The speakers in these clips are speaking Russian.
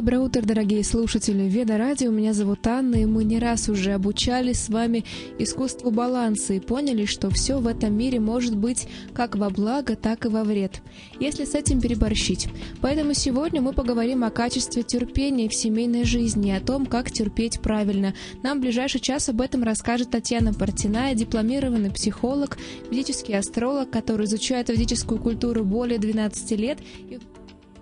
Доброе утро, дорогие слушатели Веда Радио. Меня зовут Анна, и мы не раз уже обучали с вами искусству баланса и поняли, что все в этом мире может быть как во благо, так и во вред, если с этим переборщить. Поэтому сегодня мы поговорим о качестве терпения в семейной жизни и о том, как терпеть правильно. Нам в ближайший час об этом расскажет Татьяна Портиная, дипломированный психолог, ведический астролог, который изучает ведическую культуру более 12 лет и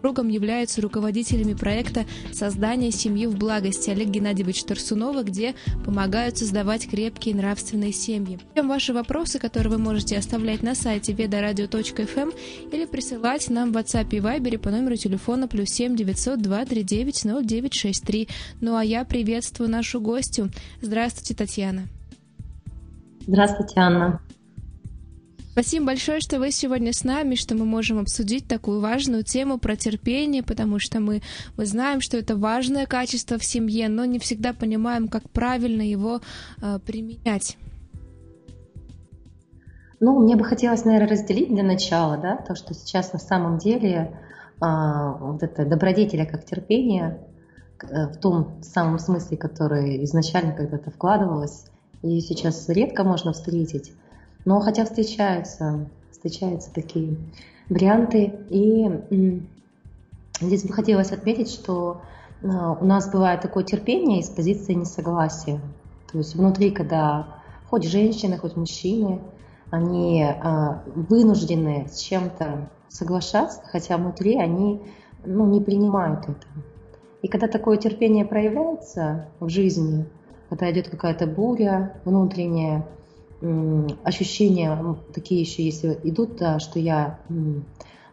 Кругом являются руководителями проекта создания семьи в благости» Олег Геннадьевич Тарсунова, где помогают создавать крепкие нравственные семьи. Всем ваши вопросы, которые вы можете оставлять на сайте ведораdio.фм эм или присылать нам в WhatsApp и Viber по номеру телефона плюс 7 900 239 0963. Ну а я приветствую нашу гостью. Здравствуйте, Татьяна. Здравствуйте, Анна. Спасибо большое, что вы сегодня с нами, что мы можем обсудить такую важную тему про терпение, потому что мы, мы знаем, что это важное качество в семье, но не всегда понимаем, как правильно его э, применять. Ну, мне бы хотелось, наверное, разделить для начала, да, то, что сейчас на самом деле а, вот это добродетеля как терпение, э, в том самом смысле, который изначально когда-то вкладывалось, и сейчас редко можно встретить. Но хотя встречаются, встречаются такие варианты. И здесь бы хотелось отметить, что а, у нас бывает такое терпение из позиции несогласия. То есть внутри, когда хоть женщины, хоть мужчины, они а, вынуждены с чем-то соглашаться, хотя внутри они ну, не принимают это. И когда такое терпение проявляется в жизни, когда идет какая-то буря внутренняя, ощущения такие еще, если идут, да, что я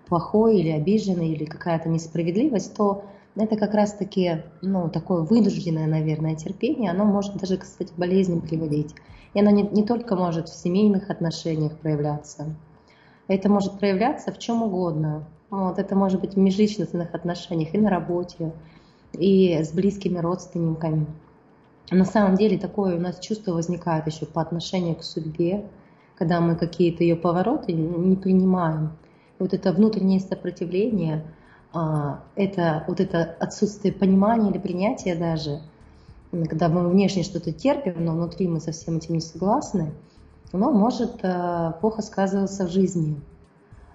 плохой или обиженный, или какая-то несправедливость, то это как раз-таки ну, такое вынужденное, наверное, терпение, оно может даже, кстати, к болезням приводить. И оно не, не только может в семейных отношениях проявляться, это может проявляться в чем угодно. Вот, это может быть в межличностных отношениях и на работе, и с близкими родственниками на самом деле такое у нас чувство возникает еще по отношению к судьбе, когда мы какие-то ее повороты не принимаем. Вот это внутреннее сопротивление, а, это вот это отсутствие понимания или принятия даже, когда мы внешне что-то терпим, но внутри мы со всем этим не согласны, оно может а, плохо сказываться в жизни.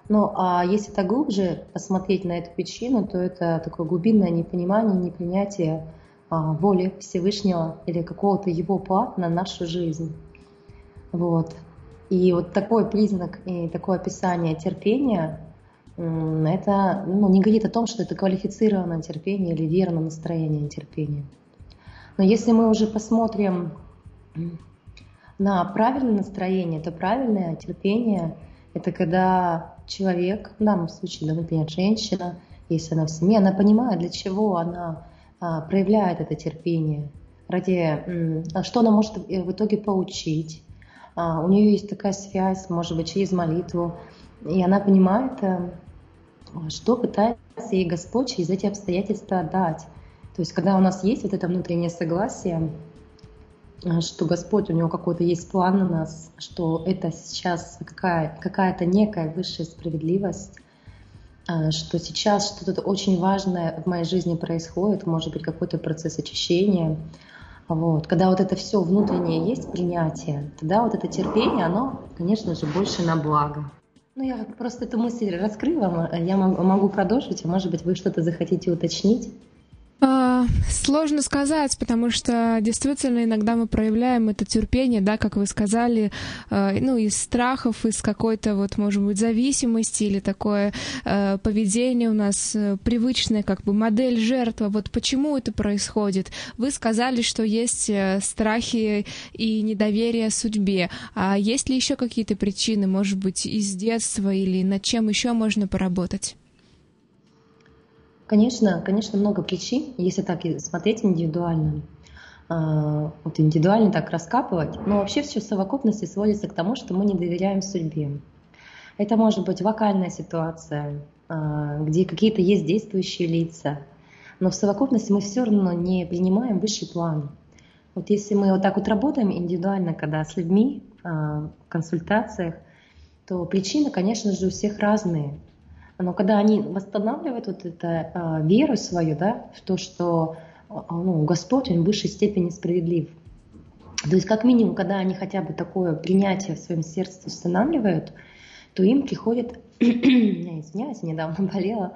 Ну а если так глубже посмотреть на эту причину, то это такое глубинное непонимание, непринятие воли Всевышнего или какого-то его плана на нашу жизнь. Вот. И вот такой признак и такое описание терпения, это ну, не говорит о том, что это квалифицированное терпение или верное настроение терпения. Но если мы уже посмотрим на правильное настроение, то правильное терпение – это когда человек, в данном случае, например, женщина, если она в семье, она понимает, для чего она а, проявляет это терпение, ради что она может э, в итоге получить. А, у нее есть такая связь, может быть, через молитву, и она понимает, э, что пытается ей Господь через эти обстоятельства дать. То есть, когда у нас есть вот это внутреннее согласие, э, что Господь, у него какой-то есть план на нас, что это сейчас какая, какая-то некая высшая справедливость, а, что сейчас что-то очень важное в моей жизни происходит, может быть какой-то процесс очищения. Вот. Когда вот это все внутреннее есть, принятие, тогда вот это терпение, оно, конечно же, больше на благо. Ну, я просто эту мысль раскрыла, я могу продолжить, а может быть, вы что-то захотите уточнить? Сложно сказать, потому что действительно иногда мы проявляем это терпение, да, как вы сказали, а, ну, из страхов, из какой-то вот, может быть, зависимости или такое а, поведение у нас э, привычное, как бы модель жертвы. Вот почему это происходит? Вы сказали, что есть э, страхи и недоверие судьбе. А есть ли еще какие-то причины, может быть, из детства или над чем еще можно поработать? Конечно, конечно, много причин, если так смотреть индивидуально. А, вот индивидуально так раскапывать. Но вообще все в совокупности сводится к тому, что мы не доверяем судьбе. Это может быть вокальная ситуация, а, где какие-то есть действующие лица, но в совокупности мы все равно не принимаем высший план. Вот если мы вот так вот работаем индивидуально, когда с людьми а, в консультациях, то причины, конечно же, у всех разные. Но когда они восстанавливают вот эту э, веру свою, да, в то, что э, ну, Господь, Он в высшей степени справедлив. То есть, как минимум, когда они хотя бы такое принятие в своем сердце устанавливают, то им приходит, я извиняюсь, недавно болела,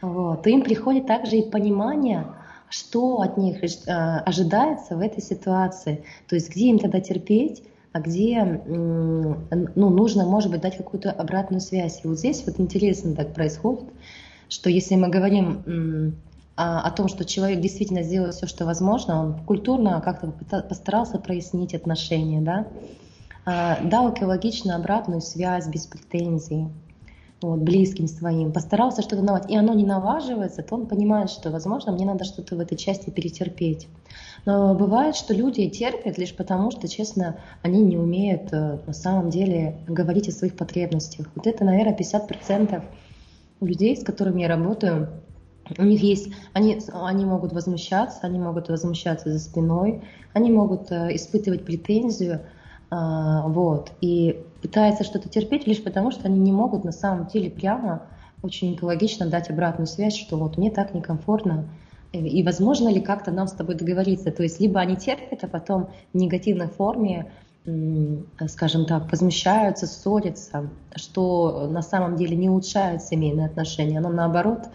вот, то им приходит также и понимание, что от них э, ожидается в этой ситуации. То есть, где им тогда терпеть, а где ну, нужно, может быть, дать какую-то обратную связь. И вот здесь вот интересно так происходит, что если мы говорим о, том, что человек действительно сделал все, что возможно, он культурно как-то постарался прояснить отношения, да, а, дал экологично обратную связь без претензий, вот, близким своим, постарался что-то давать, и оно не налаживается, то он понимает, что, возможно, мне надо что-то в этой части перетерпеть. Но бывает, что люди терпят лишь потому, что, честно, они не умеют э, на самом деле говорить о своих потребностях. Вот это, наверное, 50% людей, с которыми я работаю, у них есть, они, они могут возмущаться, они могут возмущаться за спиной, они могут э, испытывать претензию, а, вот, и пытаются что-то терпеть лишь потому, что они не могут на самом деле прямо очень экологично дать обратную связь, что вот мне так некомфортно, и возможно ли как-то нам с тобой договориться. То есть либо они терпят, а потом в негативной форме, скажем так, возмущаются, ссорятся, что на самом деле не улучшает семейные отношения, оно наоборот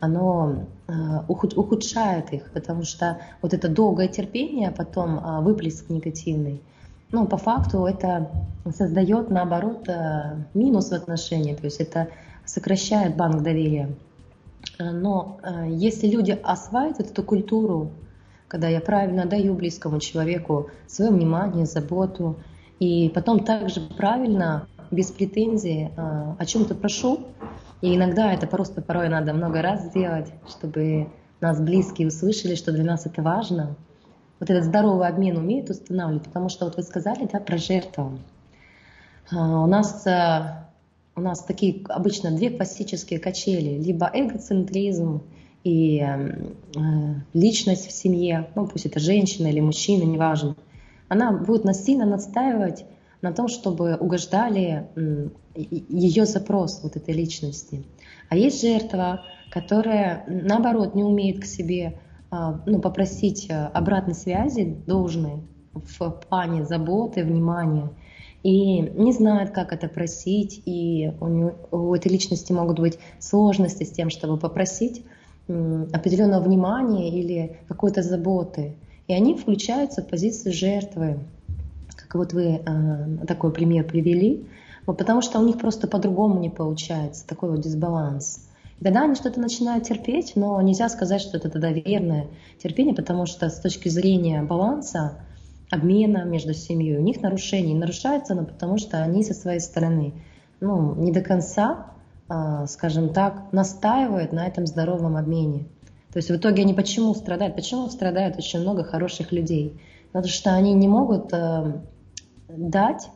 оно а, ухудшает их, потому что вот это долгое терпение, а потом а, выплеск негативный, ну, по факту это создает, наоборот, э, минус в отношениях, то есть это сокращает банк доверия. Э, но э, если люди осваивают эту культуру, когда я правильно даю близкому человеку свое внимание, заботу, и потом также правильно, без претензий, о чем-то прошу, и иногда это просто порой надо много раз сделать, чтобы нас близкие услышали, что для нас это важно – вот этот здоровый обмен умеет устанавливать, потому что вот вы сказали, да, про жертву. У нас, э, у нас такие обычно две классические качели, либо эгоцентризм и э, личность в семье, ну пусть это женщина или мужчина, неважно, она будет насильно настаивать на том, чтобы угождали ее запрос вот этой личности. А есть жертва, которая наоборот не умеет к себе а, ну, попросить э, обратной связи должной в плане заботы, внимания, и не знает, как это просить, и у, у этой личности могут быть сложности с тем, чтобы попросить определенного внимания или какой-то заботы. И они включаются в позицию жертвы, как вот вы э, такой пример привели, вот потому что у них просто по-другому не получается, такой вот дисбаланс. Тогда они что-то начинают терпеть, но нельзя сказать, что это тогда верное терпение, потому что с точки зрения баланса, обмена между семьей, у них нарушение. нарушается оно, потому что они со своей стороны ну, не до конца, а, скажем так, настаивают на этом здоровом обмене. То есть в итоге они почему страдают? Почему страдают очень много хороших людей? Потому что они не могут э, дать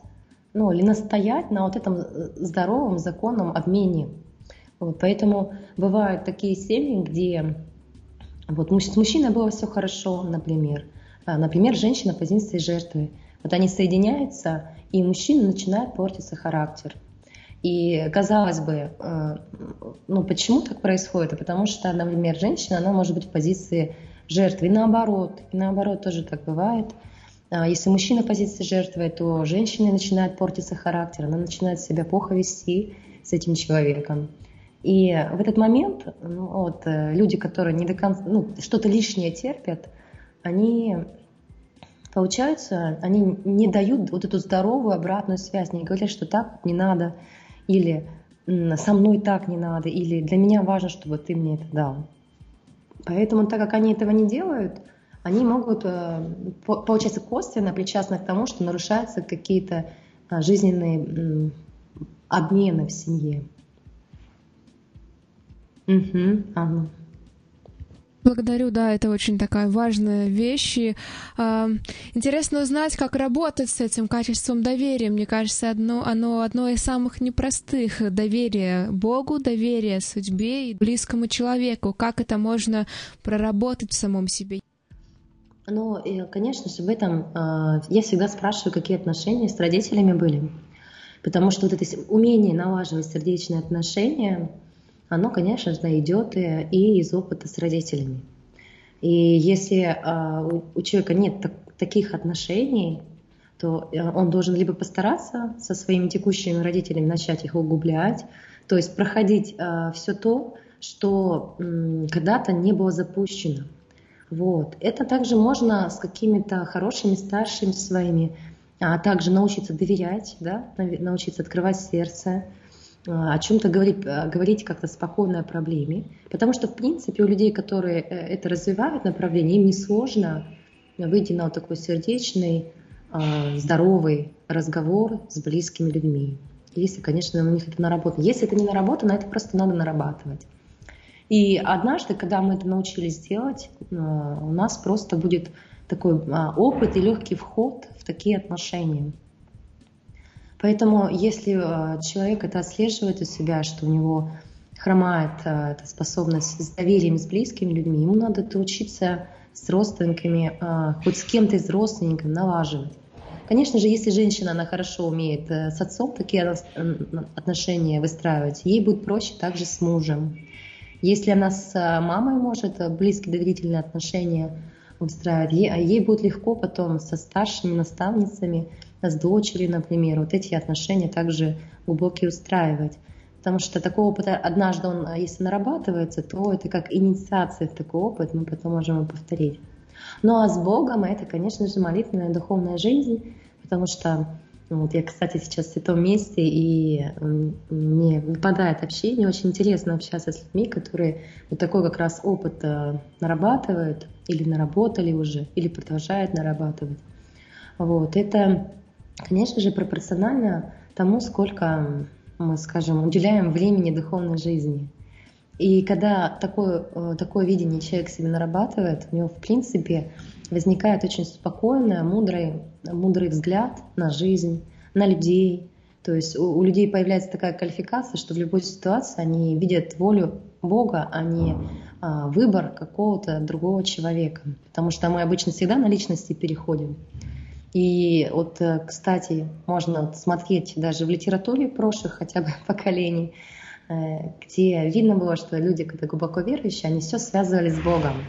ну, или настоять на вот этом здоровом законном обмене вот, поэтому бывают такие семьи, где вот, с мужчиной было все хорошо, например. А, например, женщина в позиции жертвы. Вот они соединяются, и у мужчины начинает портиться характер. И казалось бы, э, ну почему так происходит? Потому что, например, женщина, она может быть в позиции жертвы. И наоборот, и наоборот тоже так бывает. А если мужчина в позиции жертвы, то женщина начинает портиться характер, она начинает себя плохо вести с этим человеком. И в этот момент ну, вот, э, люди, которые не до конца, ну, что-то лишнее терпят, они, получается, они не дают вот эту здоровую обратную связь, не говорят, что так не надо, или со мной так не надо, или для меня важно, чтобы ты мне это дал. Поэтому, так как они этого не делают, они могут, э, получается, косвенно причастны к тому, что нарушаются какие-то а, жизненные обмены в семье. Угу, ага. Благодарю, да, это очень такая важная вещь. И, э, интересно узнать, как работать с этим качеством доверия. Мне кажется, одно, оно одно из самых непростых. Доверие Богу, доверие судьбе и близкому человеку. Как это можно проработать в самом себе? Ну, и, конечно же, в этом э, я всегда спрашиваю, какие отношения с родителями были. Потому что вот это умение налаживать сердечные отношения — оно, конечно же, идет и из опыта с родителями. И если у человека нет таких отношений, то он должен либо постараться со своими текущими родителями начать их углублять, то есть проходить все то, что когда-то не было запущено. Вот. Это также можно с какими-то хорошими старшими своими, а также научиться доверять, да, научиться открывать сердце, а, о чем-то говорить, а, говорить как-то спокойно о проблеме. Потому что, в принципе, у людей, которые э, это развивают направление, им несложно выйти на вот такой сердечный, здоровый разговор с близкими людьми. Если, конечно, у них это наработано. Если это не наработано, это просто надо нарабатывать. И однажды, когда мы это научились делать, э, у нас просто будет такой опыт и легкий вход в такие отношения. Поэтому если э, человек это отслеживает у себя, что у него хромает э, эта способность с доверием с близкими людьми, ему надо это учиться с родственниками, хоть с кем-то из родственников налаживать. Конечно же, если женщина, она хорошо умеет с отцом такие отношения выстраивать, ей будет проще также с мужем. Если она с э, мамой может э, близкие доверительные отношения устраивать, ей, а ей будет легко потом со старшими наставницами, с дочерью, например, вот эти отношения также глубокие устраивать. Потому что такой опыт, однажды он, э, если нарабатывается, то это как инициация в такой опыт, мы потом можем его повторить. Ну а с Богом это, конечно же, молитвенная духовная жизнь, потому что ну, вот я, кстати, сейчас в этом месте, и мне выпадает общение. Очень интересно общаться с людьми, которые вот такой как раз опыт э, нарабатывают, или наработали уже, или продолжают нарабатывать. Вот. Это, конечно же, пропорционально тому, сколько мы, скажем, уделяем времени духовной жизни. И когда такое, э, такое видение человек себе нарабатывает, у него, в принципе, возникает очень спокойный, мудрый, мудрый взгляд на жизнь, на людей. То есть у, у людей появляется такая квалификация, что в любой ситуации они видят волю Бога, а не а, выбор какого-то другого человека. Потому что мы обычно всегда на личности переходим. И вот, э, кстати, можно смотреть даже в литературе прошлых хотя бы поколений, э, где видно было, что люди, когда глубоко верующие, они все связывали с Богом.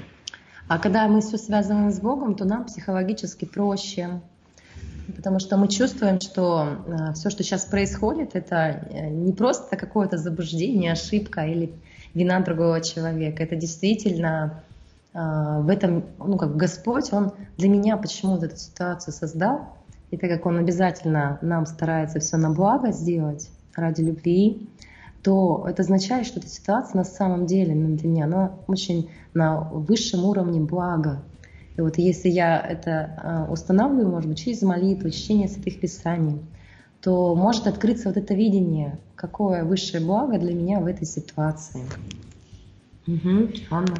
А когда мы все связываем с Богом, то нам психологически проще, потому что мы чувствуем, что э, все, что сейчас происходит, это не просто какое-то заблуждение, ошибка или вина другого человека. Это действительно в этом, ну как Господь, Он для меня почему-то эту ситуацию создал, и так как Он обязательно нам старается все на благо сделать ради любви, то это означает, что эта ситуация на самом деле ну, для меня она очень на высшем уровне блага. И вот если я это а, устанавливаю, может быть, через молитву, чтение святых писаний, то может открыться вот это видение, какое высшее благо для меня в этой ситуации. Угу, Анна.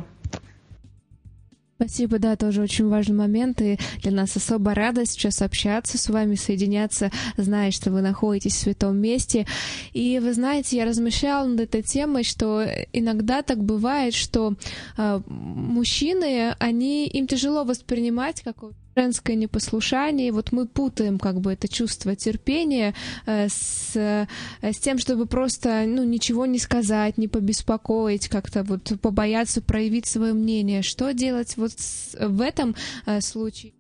Спасибо, да, тоже очень важный момент, и для нас особо радость сейчас общаться с вами, соединяться, зная, что вы находитесь в святом месте. И вы знаете, я размышляла над этой темой, что иногда так бывает, что э, мужчины, они, им тяжело воспринимать какого-то женское непослушание. И вот мы путаем как бы это чувство терпения э, с, э, с тем, чтобы просто ну, ничего не сказать, не побеспокоить, как-то вот побояться проявить свое мнение. Что делать вот в этом э, случае?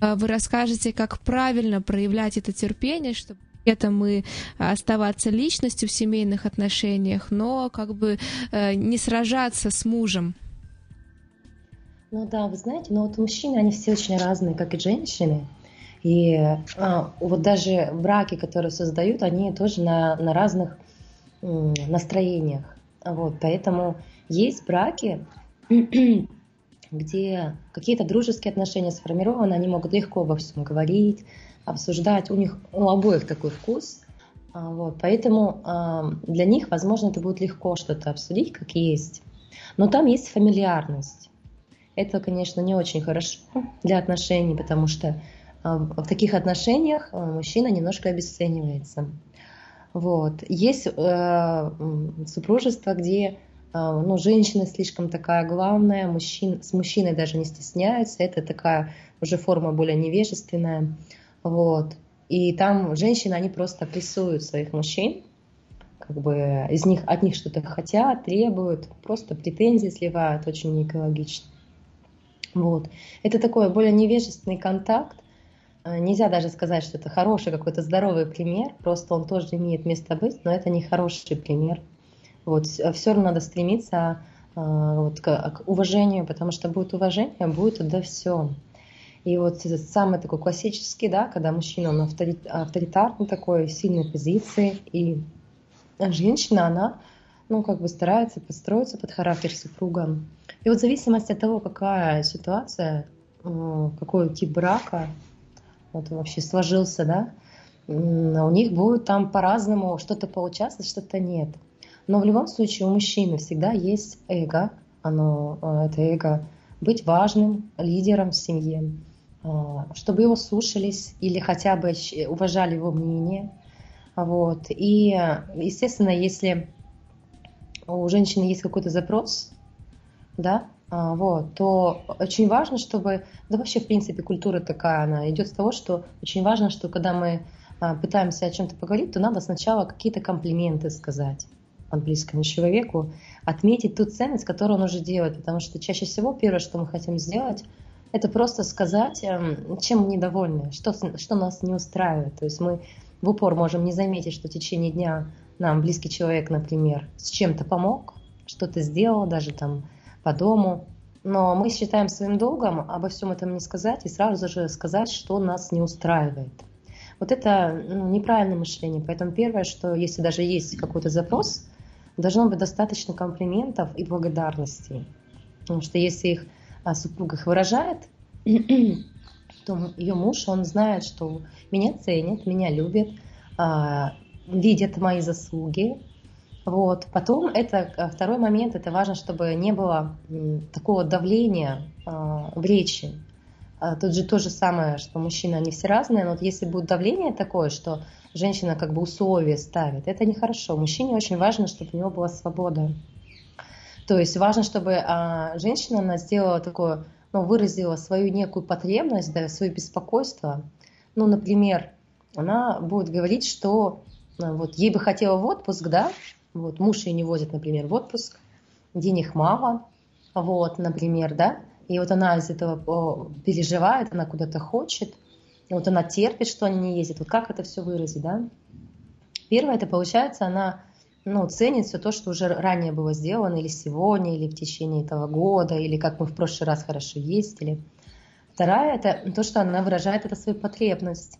Вы расскажете, как правильно проявлять это терпение, чтобы это мы оставаться личностью в семейных отношениях, но как бы не сражаться с мужем. Ну да, вы знаете, но вот мужчины, они все очень разные, как и женщины. И а, вот даже браки, которые создают, они тоже на, на разных м, настроениях. Вот, поэтому есть браки, где какие-то дружеские отношения сформированы, они могут легко обо всем говорить, обсуждать. У них у обоих такой вкус. А, вот, поэтому а, для них, возможно, это будет легко что-то обсудить, как есть. Но там есть фамильярность. Это, конечно, не очень хорошо для отношений, потому что а, в таких отношениях а, мужчина немножко обесценивается. Вот. Есть э, супружество, где э, ну, женщина слишком такая главная, мужчин, с мужчиной даже не стесняются, это такая уже форма более невежественная. Вот. И там женщины, они просто прессуют своих мужчин, как бы из них, от них что-то хотят, требуют, просто претензии сливают, очень неэкологично. Вот. Это такой более невежественный контакт. А, нельзя даже сказать, что это хороший какой-то здоровый пример, просто он тоже имеет место быть, но это не хороший пример. Вот. Все равно надо стремиться а, вот, к, к уважению, потому что будет уважение, будет да все. И вот этот самый такой классический, да, когда мужчина, он авторитарный такой, сильной позиции, и женщина, она, ну, как бы старается подстроиться под характер супруга. И вот в зависимости от того, какая ситуация, э, какой тип брака вот вообще сложился, да, у них будет там по-разному что-то получаться, что-то нет. Но в любом случае у мужчины всегда есть эго, оно, э, это эго, быть важным лидером в семье, э, чтобы его слушались или хотя бы уважали его мнение. Вот. И, естественно, если у женщины есть какой-то запрос, да, а, вот, то очень важно, чтобы, да вообще, в принципе, культура такая, она идет с того, что очень важно, что когда мы а, пытаемся о чем-то поговорить, то надо сначала какие-то комплименты сказать от близкому человеку, отметить ту ценность, которую он уже делает, потому что чаще всего первое, что мы хотим сделать, это просто сказать, эм, чем мы недовольны, что, что нас не устраивает. То есть мы в упор можем не заметить, что в течение дня нам близкий человек, например, с чем-то помог, что-то сделал, даже там по дому. Но мы считаем своим долгом обо всем этом не сказать и сразу же сказать, что нас не устраивает. Вот это ну, неправильное мышление. Поэтому первое, что если даже есть какой-то запрос, должно быть достаточно комплиментов и благодарности. Потому что если их а, супруга их выражает, то ее муж, он знает, что меня ценят, меня любят, а, видят мои заслуги, вот. Потом это э, второй момент, это важно, чтобы не было такого давления э, в речи. А тут же то же самое, что мужчины, они все разные, но вот если будет давление такое, что женщина как бы условия ставит, это нехорошо. Мужчине очень важно, чтобы у него была свобода. То есть важно, чтобы а, женщина она сделала такое, ну, выразила свою некую потребность, да, свое беспокойство. Ну, например, она будет говорить, что э, вот ей бы хотела в отпуск, да, вот, муж ее не возит, например, в отпуск, денег мало, вот, например, да, и вот она из этого переживает, она куда-то хочет, и вот она терпит, что они не ездят. Вот как это все выразить, да? Первое, это получается, она ну, ценит все то, что уже ранее было сделано, или сегодня, или в течение этого года, или как мы в прошлый раз хорошо ездили. Вторая, это то, что она выражает это свою потребность,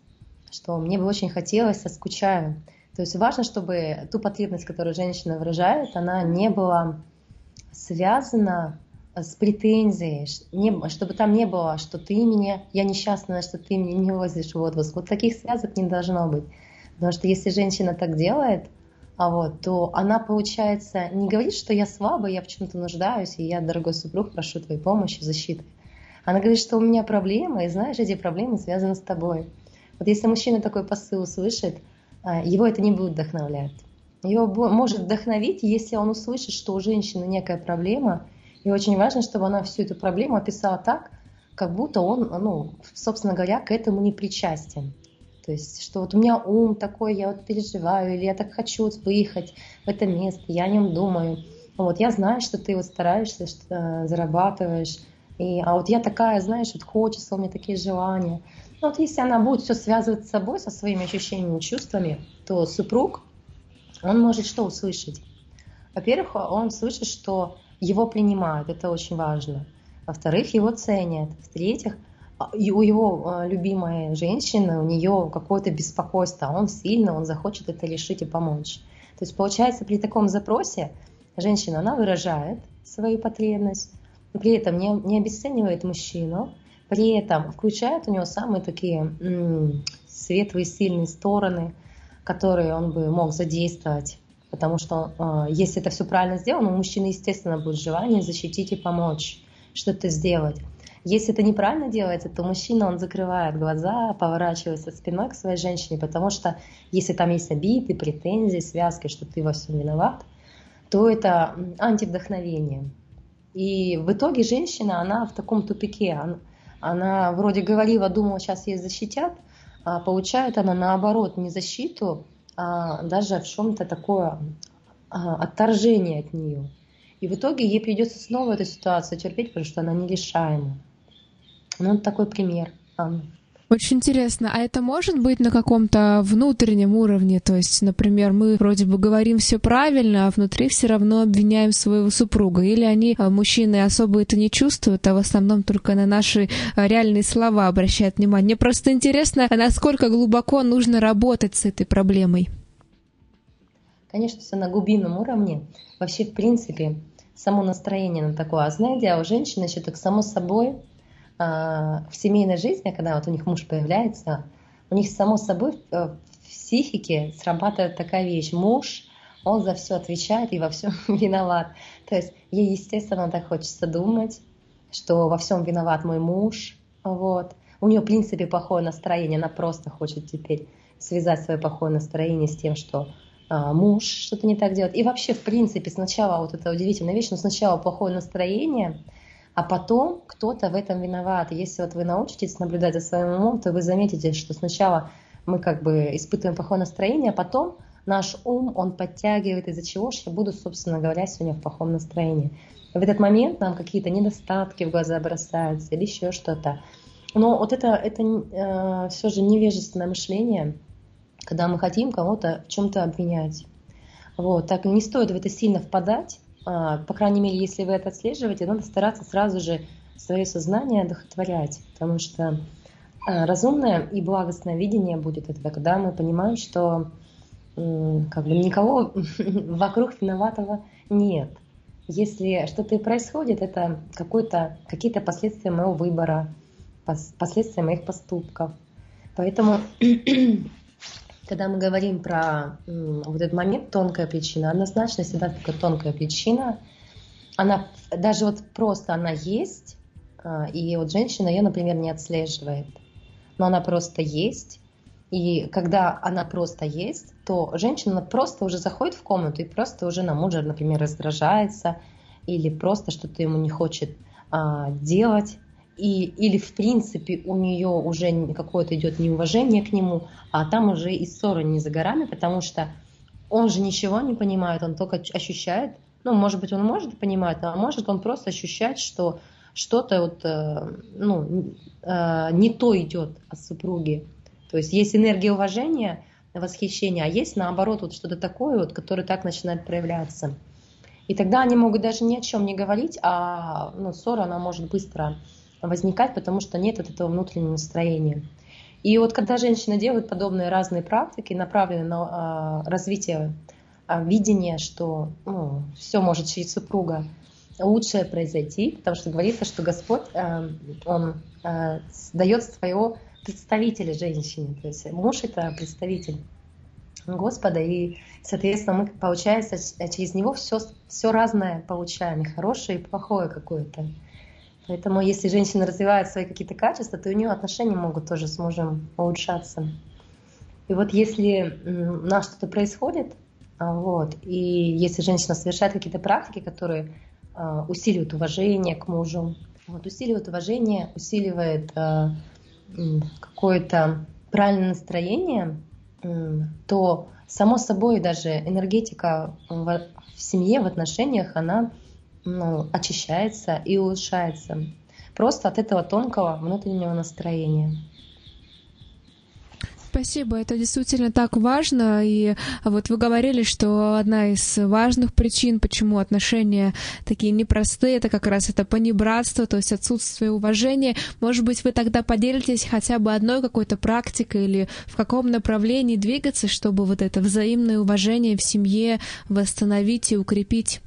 что мне бы очень хотелось, соскучаю. То есть важно, чтобы ту потребность, которую женщина выражает, она не была связана с претензией, не, чтобы там не было, что ты меня, я несчастная, что ты меня не возишь в отпуск. Вот таких связок не должно быть. Потому что если женщина так делает, а вот, то она, получается, не говорит, что я слабая, я в чем-то нуждаюсь, и я, дорогой супруг, прошу твоей помощи, защиты. Она говорит, что у меня проблемы, и знаешь, эти проблемы связаны с тобой. Вот если мужчина такой посыл услышит, его это не будет вдохновлять. Его может вдохновить, если он услышит, что у женщины некая проблема, и очень важно, чтобы она всю эту проблему описала так, как будто он, ну, собственно говоря, к этому не причастен. То есть, что вот у меня ум такой, я вот переживаю, или я так хочу вот выехать в это место, я о нем думаю. Вот я знаю, что ты вот стараешься, что э, зарабатываешь, и, а вот я такая, знаешь, вот хочется, у меня такие желания. Ну, вот если она будет все связывать с собой, со своими ощущениями, чувствами, то супруг, он может что услышать? Во-первых, он слышит, что его принимают, это очень важно. Во-вторых, его ценят. В-третьих, а, у его а, любимой женщины, у нее какое-то беспокойство, а он сильно, он захочет это решить и помочь. То есть получается при таком запросе женщина, она выражает свою потребность, при этом не, не обесценивает мужчину, при этом включает у него самые такие светлые, сильные стороны, которые он бы мог задействовать. Потому что э, если это все правильно сделано, у мужчины, естественно, будет желание защитить и помочь, что-то сделать. Если это неправильно делается, то мужчина, он закрывает глаза, поворачивается спиной к своей женщине, потому что если там есть обиды, претензии, связки, что ты во всем виноват, то это антивдохновение. И в итоге женщина, она в таком тупике. Она вроде говорила, думала, сейчас ей защитят, а получает она наоборот не защиту, а даже в чем-то такое а, отторжения от нее. И в итоге ей придется снова эту ситуацию терпеть, потому что она нерешаема. Ну, вот такой пример, Анна. Очень интересно, а это может быть на каком-то внутреннем уровне? То есть, например, мы вроде бы говорим все правильно, а внутри все равно обвиняем своего супруга. Или они, а, мужчины, особо это не чувствуют, а в основном только на наши а, реальные слова обращают внимание. Мне просто интересно, насколько глубоко нужно работать с этой проблемой. Конечно, все на глубинном уровне. Вообще, в принципе, само настроение на такое. А знаете, а у женщины еще так само собой а, в семейной жизни, когда вот у них муж появляется, у них само собой в психике срабатывает такая вещь. Муж, он за все отвечает и во всем виноват. То есть ей, естественно, так хочется думать, что во всем виноват мой муж. Вот. У нее, в принципе, плохое настроение. Она просто хочет теперь связать свое плохое настроение с тем, что а, муж что-то не так делает. И вообще, в принципе, сначала вот это удивительная вещь, но сначала плохое настроение – а потом кто-то в этом виноват. Если вот вы научитесь наблюдать за своим умом, то вы заметите, что сначала мы как бы испытываем плохое настроение, а потом наш ум, он подтягивает, из-за чего же я буду, собственно говоря, сегодня в плохом настроении. в этот момент нам какие-то недостатки в глаза бросаются или еще что-то. Но вот это, это э, все же невежественное мышление, когда мы хотим кого-то в чем-то обвинять. Вот, так не стоит в это сильно впадать, по крайней мере, если вы это отслеживаете, надо стараться сразу же свое сознание одухотворять, потому что а, разумное и благостное видение будет это, когда мы понимаем, что как бы никого вокруг виноватого нет. Если что-то и происходит, это какие-то последствия моего выбора, последствия моих поступков. Поэтому когда мы говорим про вот этот момент, тонкая причина, однозначно всегда такая тонкая причина, она даже вот просто она есть, а, и вот женщина ее, например, не отслеживает, но она просто есть, и когда она просто есть, то женщина просто уже заходит в комнату и просто уже на мужа, например, раздражается или просто что-то ему не хочет а, делать, и, или в принципе у нее уже какое-то идет неуважение к нему, а там уже и ссора не за горами, потому что он же ничего не понимает, он только ощущает, ну, может быть, он может понимать, а может он просто ощущать, что что-то вот, э, ну, э, не то идет от супруги. То есть есть энергия уважения, восхищения, а есть наоборот вот что-то такое, вот, которое так начинает проявляться. И тогда они могут даже ни о чем не говорить, а ну, ссора, она может быстро возникать, потому что нет от этого внутреннего настроения. И вот когда женщина делает подобные разные практики, направленные на э, развитие э, видения, что ну, все может через супруга лучшее произойти, потому что говорится, что Господь, э, Он э, дает своего представителя женщине, то есть муж это представитель Господа, и, соответственно, мы, получается, через него все, все разное получаем, и хорошее, и плохое какое-то. Поэтому если женщина развивает свои какие-то качества, то у нее отношения могут тоже с мужем улучшаться. И вот если у нас что-то происходит, а, вот, и если женщина совершает какие-то практики, которые а, усиливают уважение к мужу, вот, усиливают уважение, усиливает а, какое-то правильное настроение, то само собой даже энергетика в семье, в отношениях, она ну, очищается и улучшается. Просто от этого тонкого внутреннего настроения. Спасибо, это действительно так важно. И вот вы говорили, что одна из важных причин, почему отношения такие непростые, это как раз это понебратство, то есть отсутствие уважения. Может быть, вы тогда поделитесь хотя бы одной какой-то практикой или в каком направлении двигаться, чтобы вот это взаимное уважение в семье восстановить и укрепить?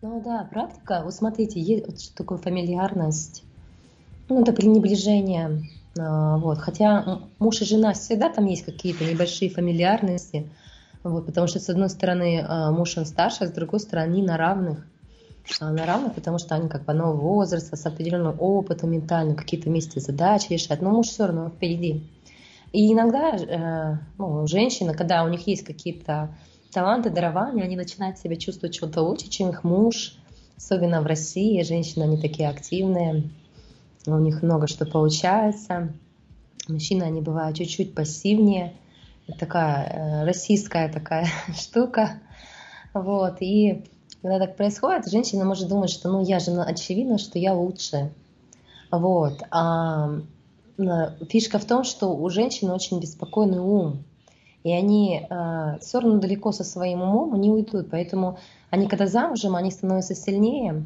Ну да, практика, вот смотрите, есть вот что такое фамильярность, ну это пренебрежение, а, вот, хотя муж и жена всегда там есть какие-то небольшие фамильярности, вот, потому что с одной стороны а, муж он старше, а с другой стороны на равных, на равных, потому что они как бы нового возраста, с определенным опытом ментальным, какие-то вместе задачи решают, но муж все равно впереди. И иногда э, ну, женщина, когда у них есть какие-то таланты, дарования, они начинают себя чувствовать что-то лучше, чем их муж. Особенно в России женщины, они такие активные, у них много что получается. Мужчины, они бывают чуть-чуть пассивнее. такая российская такая штука. Вот, и когда так происходит, женщина может думать, что ну я же ну, очевидно, что я лучше. Вот. А фишка в том, что у женщин очень беспокойный ум. И они э, все равно далеко со своим умом они уйдут. Поэтому они, когда замужем, они становятся сильнее.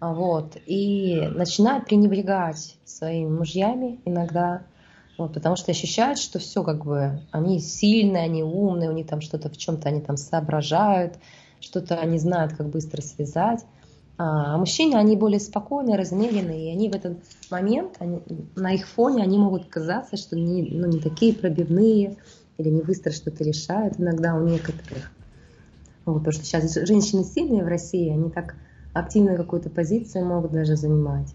Вот, и начинают пренебрегать своими мужьями иногда, вот, потому что ощущают, что все как бы, они сильные, они умные, у них там что-то в чем-то они там соображают, что-то они знают, как быстро связать. А, а мужчины, они более спокойные, размеренные, и они в этот момент, они, на их фоне, они могут казаться, что не, ну, не такие пробивные, или не быстро что-то решают иногда у некоторых. Вот, потому что сейчас женщины сильные в России, они так активно какую-то позицию могут даже занимать.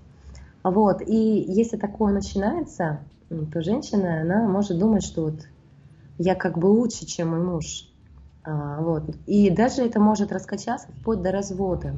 Вот, и если такое начинается, то женщина, она может думать, что вот я как бы лучше, чем мой муж. А, вот. И даже это может раскачаться вплоть до развода.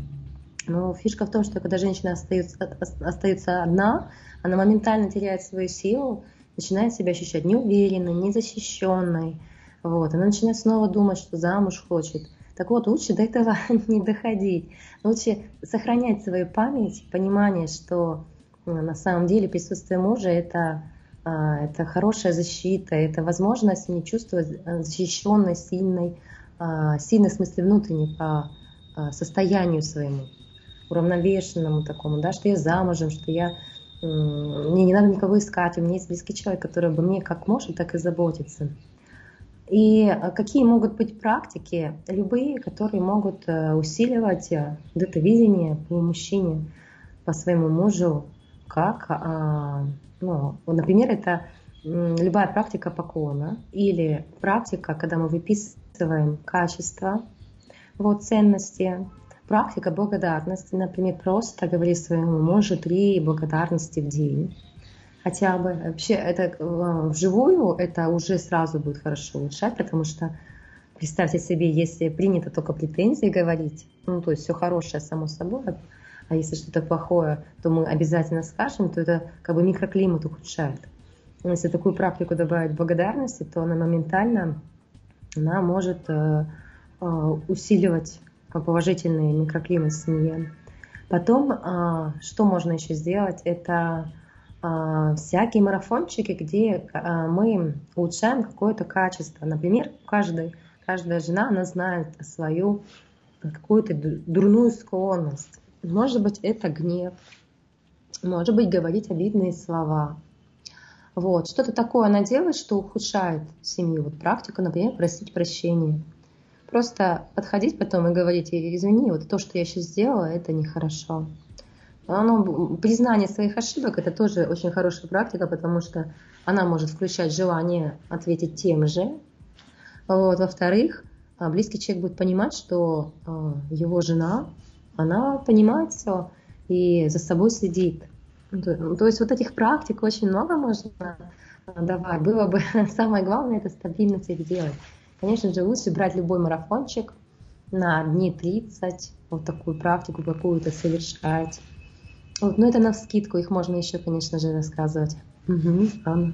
Но фишка в том, что когда женщина остается, остается одна, она моментально теряет свою силу, начинает себя ощущать неуверенной, незащищенной. Вот. Она начинает снова думать, что замуж хочет. Так вот, лучше до этого не доходить. Лучше сохранять свою память, понимание, что э, на самом деле присутствие мужа это, а, это хорошая защита, это возможность не чувствовать э, защищенной, сильной, а, сильно в смысле внутренне по а, состоянию своему, уравновешенному такому, да, что я замужем, что я мне не надо никого искать, у меня есть близкий человек, который обо мне как может, так и заботится. И а, какие могут быть практики? Любые, которые могут э, усиливать э, это видение по мужчине, по своему мужу, как, ну, например, это любая практика поклона или практика, когда мы выписываем качества, вот ценности, практика благодарности, например, просто говори своему мужу три благодарности в день. Хотя бы вообще это э, вживую это уже сразу будет хорошо улучшать, потому что представьте себе, если принято только претензии говорить, ну то есть все хорошее само собой, а если что-то плохое, то мы обязательно скажем, то это как бы микроклимат ухудшает. Если такую практику добавить благодарности, то она моментально она может э, э, усиливать положительный микроклимат в семье. Потом, э, что можно еще сделать, это всякие марафончики, где мы улучшаем какое-то качество. Например, каждый, каждая жена, она знает свою какую-то дурную склонность. Может быть, это гнев, может быть, говорить обидные слова, вот, что-то такое она делает, что ухудшает семью. Вот практика, например, просить прощения. Просто подходить потом и говорить, извини, вот то, что я сейчас сделала, это нехорошо. Оно, признание своих ошибок это тоже очень хорошая практика, потому что она может включать желание ответить тем же. Вот. Во-вторых, а, близкий человек будет понимать, что а, его жена, она понимает все и за собой следит. Ну, то есть вот этих практик очень много можно давать. Было бы самое главное это стабильность их делать. Конечно же, лучше брать любой марафончик на дни 30, вот такую практику какую-то совершать. Вот, но это на скидку, их можно еще, конечно же, рассказывать. Угу, Анна.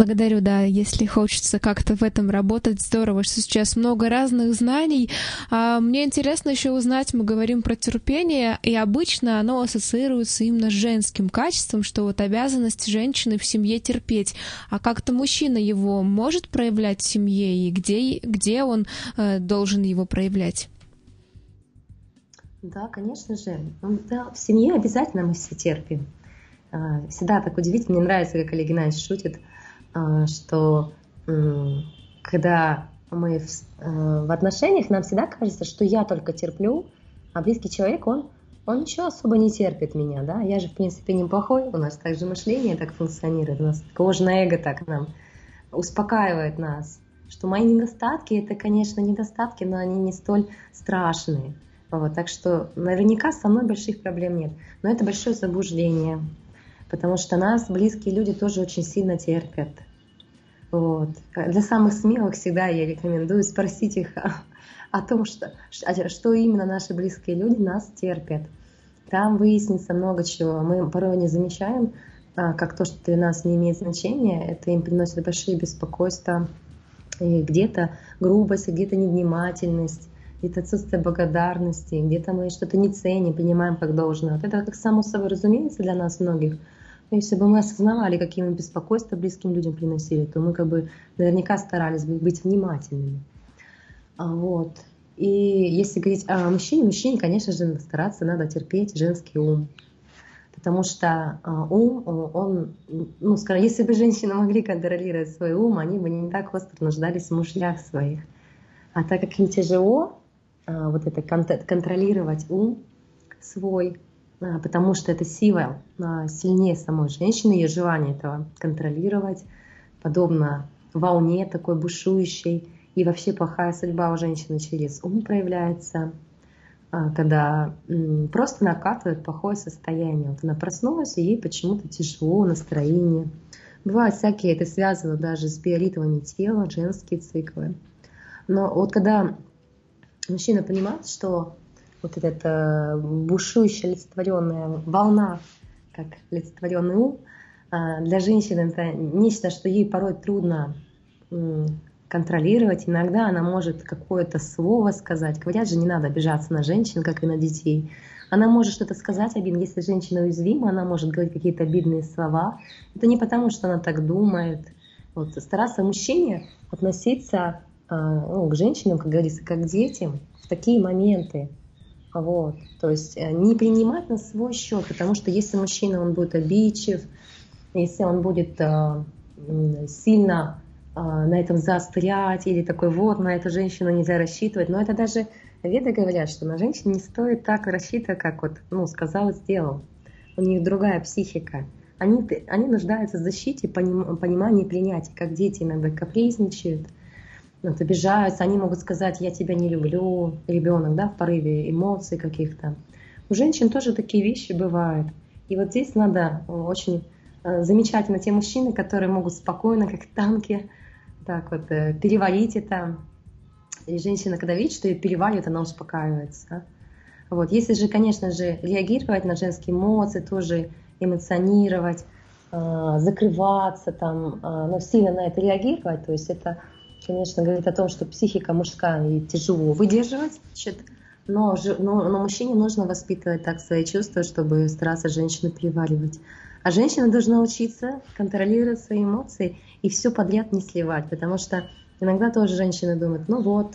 Благодарю, да, если хочется как-то в этом работать, здорово, что сейчас много разных знаний. А мне интересно еще узнать, мы говорим про терпение, и обычно оно ассоциируется именно с женским качеством, что вот обязанность женщины в семье терпеть. А как-то мужчина его может проявлять в семье, и где, где он э, должен его проявлять? Да, конечно же. Да, в семье обязательно мы все терпим. А, всегда так удивительно, мне нравится, как Олег Геннадьевич шутит, что когда мы в, э, в отношениях, нам всегда кажется, что я только терплю, а близкий человек, он, он ничего особо не терпит меня, да, я же, в принципе, неплохой, у нас также мышление так функционирует, у нас кожное эго так нам успокаивает нас, что мои недостатки, это, конечно, недостатки, но они не столь страшные, вот, так что наверняка со мной больших проблем нет, но это большое заблуждение, потому что нас близкие люди тоже очень сильно терпят. Вот. Для самых смелых всегда я рекомендую спросить их о, том, что, что именно наши близкие люди нас терпят. Там выяснится много чего. Мы порой не замечаем а, как то, что для нас не имеет значения, это им приносит большие беспокойства, и где-то грубость, где-то невнимательность, где-то отсутствие благодарности, где-то мы что-то не ценим, понимаем как должно. Вот это как само собой разумеется для нас многих. Но если бы мы осознавали, какие мы беспокойства близким людям приносили, то мы как бы наверняка старались бы быть внимательными. А Вот. И если говорить о мужчине, мужчине, конечно же, стараться надо терпеть женский ум. Потому что а, ум, он, ну, скажем, если бы женщины могли контролировать свой ум, они бы не так остро нуждались в мужьях своих. А так как им тяжело а, вот это контролировать ум свой, потому что это сила сильнее самой женщины, ее желание этого контролировать, подобно волне такой бушующей, и вообще плохая судьба у женщины через ум проявляется, а, когда просто накатывает плохое состояние. Вот она проснулась, и ей почему-то тяжело, настроение. Бывают всякие, это связано даже с биоритмами тела, женские циклы. Но вот когда мужчина понимает, что вот эта э, бушующая олицетворенная волна, как олицетворенный ум, а, для женщины это нечто, что ей порой трудно контролировать. Иногда она может какое-то слово сказать. Говорят же, не надо обижаться на женщин, как и на детей. Она может что-то сказать обидно. Если женщина уязвима, она может говорить какие-то обидные слова. Это не потому, что она так думает. Вот, стараться мужчине относиться а, ну, к женщинам, как говорится, как к детям в такие моменты. Вот. То есть э, не принимать на свой счет, потому что если мужчина он будет обидчив, если он будет э, сильно а, на этом заострять или такой вот на эту женщину нельзя рассчитывать. Но это даже веды говорят, что на женщину не стоит так рассчитывать, как вот, ну, сказал, сделал. У них другая психика. Они, они нуждаются в защите, поним, понимании, принятии, как дети иногда капризничают, вот, обижаются, они могут сказать, я тебя не люблю, ребенок, да, в порыве эмоций каких-то. У женщин тоже такие вещи бывают. И вот здесь надо очень э, замечательно те мужчины, которые могут спокойно, как танки, так вот э, переварить это. И женщина, когда видит, что ее переваривает, она успокаивается. Вот. Если же, конечно же, реагировать на женские эмоции, тоже эмоционировать, э, закрываться, там, э, но сильно на это реагировать, то есть это, конечно, говорит о том, что психика мужская тяжело выдерживать, но, но, но мужчине нужно воспитывать так свои чувства, чтобы стараться женщину переваривать. А женщина должна учиться контролировать свои эмоции и все подряд не сливать, потому что иногда тоже женщины думают, ну вот,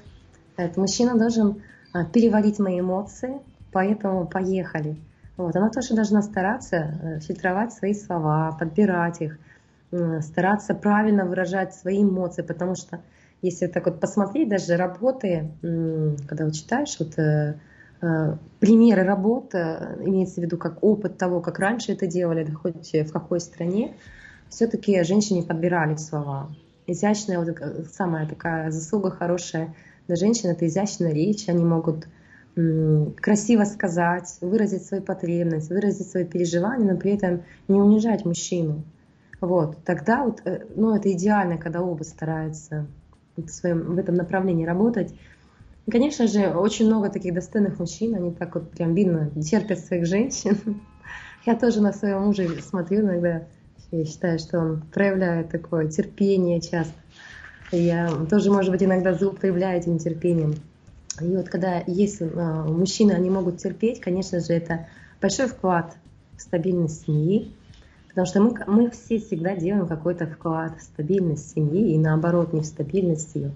этот мужчина должен а, переварить мои эмоции, поэтому поехали. Вот, она тоже должна стараться э, фильтровать свои слова, подбирать их, стараться правильно выражать свои эмоции, потому что если так вот посмотреть, даже работы, когда вот читаешь, вот э, э, примеры работ, имеется в виду как опыт того, как раньше это делали, да хоть в какой стране, все-таки женщине подбирали слова. Изящная, вот самая такая заслуга хорошая для женщин, это изящная речь, они могут красиво сказать, выразить свою потребность, выразить свои переживания, но при этом не унижать мужчину. Вот. Тогда вот, э, ну, это идеально, когда оба стараются в, своем, в этом направлении работать. И, конечно же, очень много таких достойных мужчин, они так вот прям видно терпят своих женщин. Я тоже на своего мужа смотрю иногда, я считаю, что он проявляет такое терпение часто. Я тоже, может быть, иногда злоупотребляю этим терпением. И вот когда есть а, мужчины, они могут терпеть, конечно же, это большой вклад в стабильность семьи, потому что мы, мы все всегда делаем какой-то вклад в стабильность семьи и наоборот, не в стабильность ее.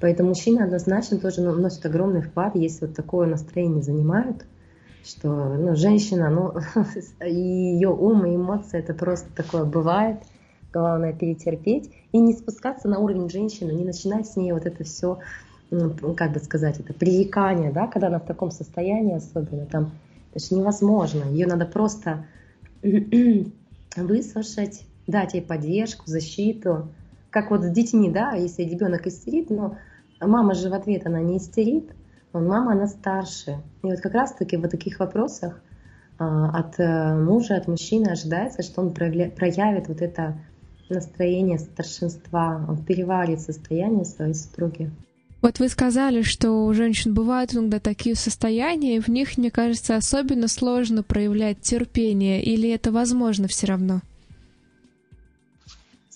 Поэтому мужчины однозначно тоже носят огромный вклад, если вот такое настроение занимают – что ну, женщина, ну, ее ум и эмоции, это просто такое бывает. Главное перетерпеть и не спускаться на уровень женщины, не начинать с ней вот это все, ну, как бы сказать, это пререкание, да, когда она в таком состоянии особенно, там, это же невозможно. Ее надо просто выслушать, дать ей поддержку, защиту. Как вот с детьми, да, если ребенок истерит, но мама же в ответ, она не истерит, мама, она старше. И вот как раз-таки в таких вопросах а, от э, мужа, от мужчины ожидается, что он проявит вот это настроение старшинства, он переварит состояние своей супруги. Вот вы сказали, что у женщин бывают иногда такие состояния, и в них, мне кажется, особенно сложно проявлять терпение, или это возможно все равно?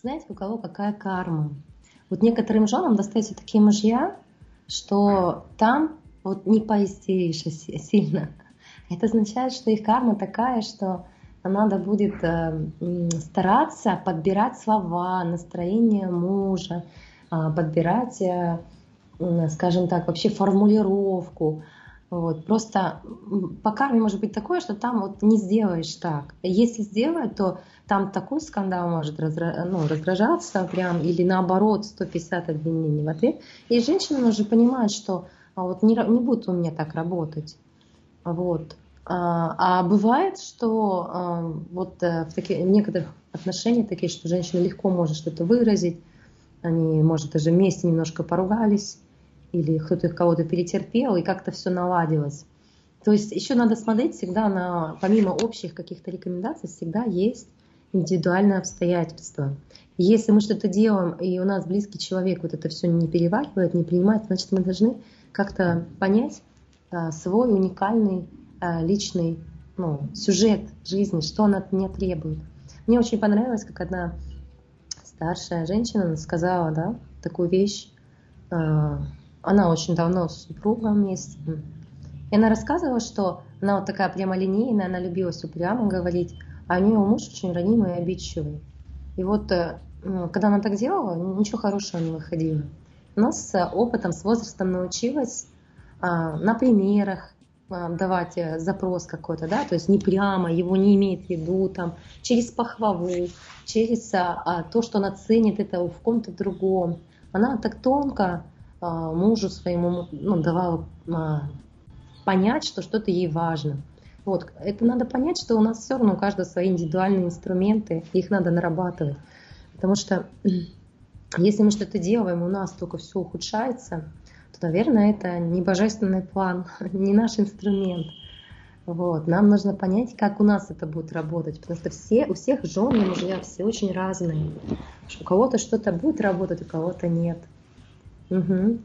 знаете, у кого какая карма. Вот некоторым женам достаются такие мужья, что там вот не поистеришь сильно. Это означает, что их карма такая, что надо будет э, стараться подбирать слова, настроение мужа, а, подбирать, э, скажем так, вообще формулировку. Вот. Просто по карме может быть такое, что там вот не сделаешь так. Если сделать, то там такой скандал может разра... ну, раздражаться прям, или наоборот 150 обвинений в ответ. И женщина уже понимает, что а вот не, не будет у меня так работать. Вот. А, а бывает, что а, вот э, в, таких, в некоторых отношениях такие, что женщина легко может что-то выразить, они, может, даже вместе немножко поругались, или кто-то кого-то перетерпел, и как-то все наладилось. То есть еще надо смотреть всегда на, помимо общих каких-то рекомендаций, всегда есть индивидуальные обстоятельства. если мы что-то делаем, и у нас близкий человек вот это все не переваривает, не принимает, значит, мы должны как-то понять а, свой уникальный а, личный ну, сюжет жизни, что она от меня требует. Мне очень понравилось, как одна старшая женщина сказала да, такую вещь. А, она очень давно с супругом вместе. И она рассказывала, что она вот такая прямолинейная, она любила все прямо говорить, а у нее муж очень ранимый и обидчивый. И вот э, ну, когда она так делала, ничего хорошего не выходило. Но с опытом, с возрастом научилась а, на примерах а, давать э, запрос какой-то, да, то есть не прямо, его не имеет в виду, там, через похвалу, через а, то, что она ценит это в ком-то другом. Она так тонко а, мужу своему ну, давала а, понять, что что-то ей важно. Вот, это надо понять, что у нас все равно у каждого свои индивидуальные инструменты, их надо нарабатывать. Потому что если мы что-то делаем, у нас только все ухудшается, то, наверное, это не божественный план, не наш инструмент. Вот. Нам нужно понять, как у нас это будет работать, потому что все, у всех жены и мужья все очень разные. У кого-то что-то будет работать, у кого-то нет. Угу.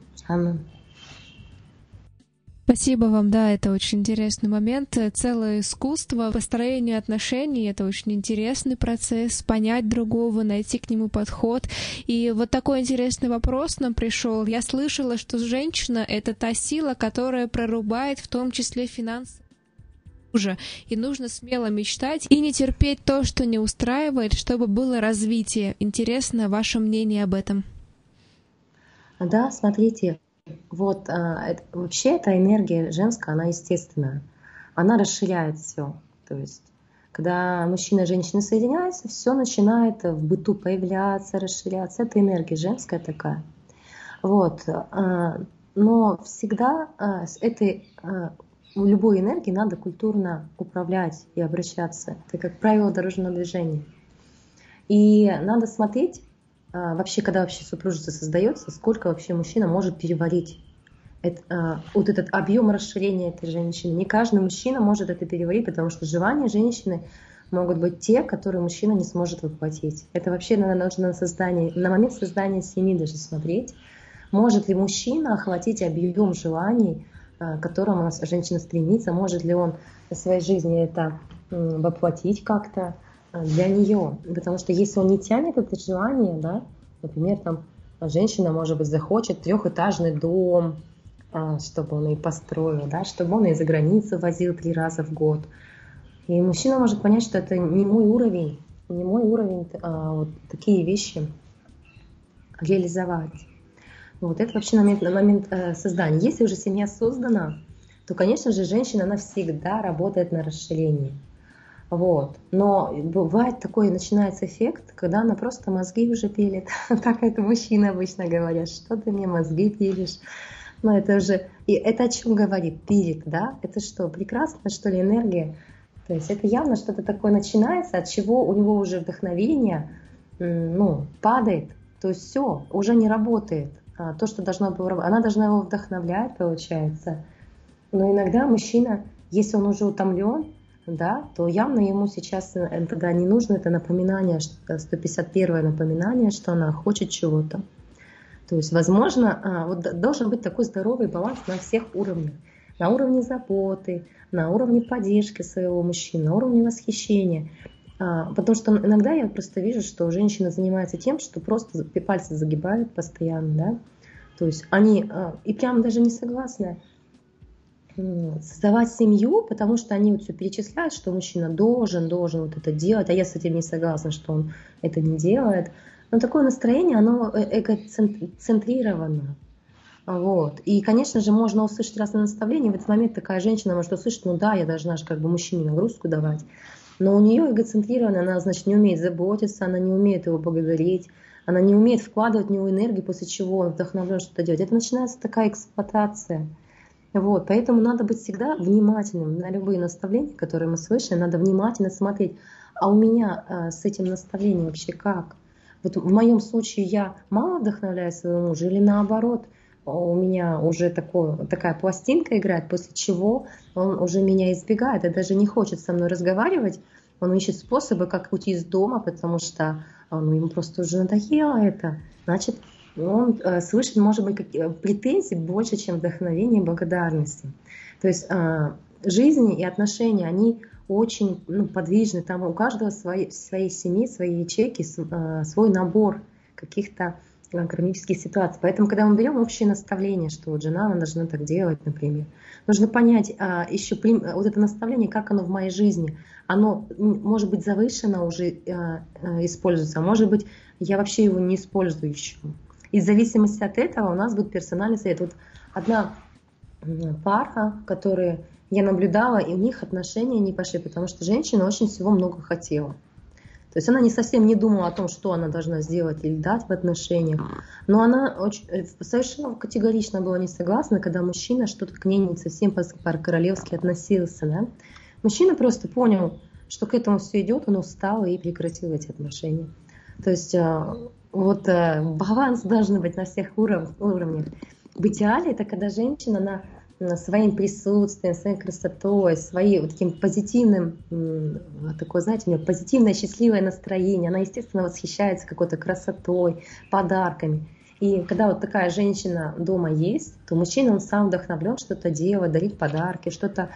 Спасибо вам, да, это очень интересный момент. Целое искусство построения отношений — это очень интересный процесс, понять другого, найти к нему подход. И вот такой интересный вопрос нам пришел. Я слышала, что женщина — это та сила, которая прорубает в том числе финансы мужа, и нужно смело мечтать и не терпеть то, что не устраивает, чтобы было развитие. Интересно ваше мнение об этом. Да, смотрите, вот это, вообще эта энергия женская, она естественная. Она расширяет все. То есть, когда мужчина и женщина соединяются, все начинает в быту появляться, расширяться. Это энергия женская такая. Вот. А, но всегда а, с этой любой энергией надо культурно управлять и обращаться. Это как правило дорожного движения. И надо смотреть, а, вообще, когда вообще супружество создается, сколько вообще мужчина может переварить это, а, вот этот объем расширения этой женщины. Не каждый мужчина может это переварить, потому что желания женщины могут быть те, которые мужчина не сможет воплотить. Это вообще надо нужно на создание, на момент создания семьи даже смотреть, может ли мужчина охватить объем желаний, а, к которому женщина стремится, может ли он в своей жизни это воплотить как-то, для нее. Потому что если он не тянет это желание, да, например, там женщина, может быть, захочет трехэтажный дом, а, чтобы он и построил, да, чтобы он и за границу возил три раза в год. И мужчина может понять, что это не мой уровень, не мой уровень а, вот такие вещи реализовать. Вот это вообще момент, момент э, создания. Если уже семья создана, то, конечно же, женщина, она всегда работает на расширение. Вот. Но бывает такой, начинается эффект, когда она просто мозги уже пилит. так это мужчины обычно говорят, что ты мне мозги пилишь. Но это уже, и это о чем говорит? Пилит, да? Это что, прекрасная, что ли, энергия? То есть это явно что-то такое начинается, от чего у него уже вдохновение, ну, падает. То есть все, уже не работает. А то, что должно было, она должна его вдохновлять, получается. Но иногда мужчина, если он уже утомлен, да, то явно ему сейчас э, тогда не нужно это напоминание, 151 э, напоминание, что она хочет чего-то. То есть, возможно, а, вот должен быть такой здоровый баланс на всех уровнях. На уровне заботы, на уровне поддержки своего мужчины, на уровне восхищения. А, потому что иногда я просто вижу, что женщина занимается тем, что просто пальцы загибают постоянно, да. То есть они а, и прям даже не согласны создавать семью, потому что они вот все перечисляют, что мужчина должен, должен вот это делать, а я с этим не согласна, что он это не делает. Но такое настроение, оно э, эгоцентрировано. Вот. И, конечно же, можно услышать разные наставления. В этот момент такая женщина может услышать, ну да, я должна же как бы мужчине нагрузку давать. Но у нее эгоцентрировано, она, значит, не умеет заботиться, она не умеет его благодарить, она не умеет вкладывать в него энергию, после чего он вдохновлен что-то делать. Это начинается такая эксплуатация. Вот, поэтому надо быть всегда внимательным на любые наставления, которые мы слышим, надо внимательно смотреть, а у меня а, с этим наставлением вообще как? Вот в моем случае я мало вдохновляю своего мужа или наоборот, у меня уже такое, такая пластинка играет, после чего он уже меня избегает и даже не хочет со мной разговаривать, он ищет способы, как уйти из дома, потому что ну, ему просто уже надоело это. Значит, он э, слышит, может быть, как, э, претензий больше, чем вдохновение и благодарности. То есть э, жизни и отношения, они очень ну, подвижны. Там у каждого свои, своей семьи, свои ячейки, э, свой набор каких-то э, кармических ситуаций. Поэтому, когда мы берем общее наставление, что вот жена она должна так делать, например, нужно понять а, еще вот это наставление, как оно в моей жизни. Оно может быть завышено уже а, используется, а может быть я вообще его не использую еще. И в зависимости от этого у нас будет персональный совет. Вот одна пара, которые я наблюдала, и у них отношения не пошли, потому что женщина очень всего много хотела. То есть она не совсем не думала о том, что она должна сделать или дать в отношениях, но она очень, э, совершенно категорично была не согласна, когда мужчина что-то к ней не совсем по-королевски относился. Да? Мужчина просто понял, что к этому все идет, он устал и прекратил эти отношения. То есть э, вот э, баланс должен быть на всех уров, уровнях. В идеале это когда женщина на своим присутствием, своей красотой, своим вот таким позитивным, такое, знаете, у нее позитивное, счастливое настроение. Она, естественно, восхищается какой-то красотой, подарками. И когда вот такая женщина дома есть, то мужчина, он сам вдохновлен что-то делать, дарить подарки, что-то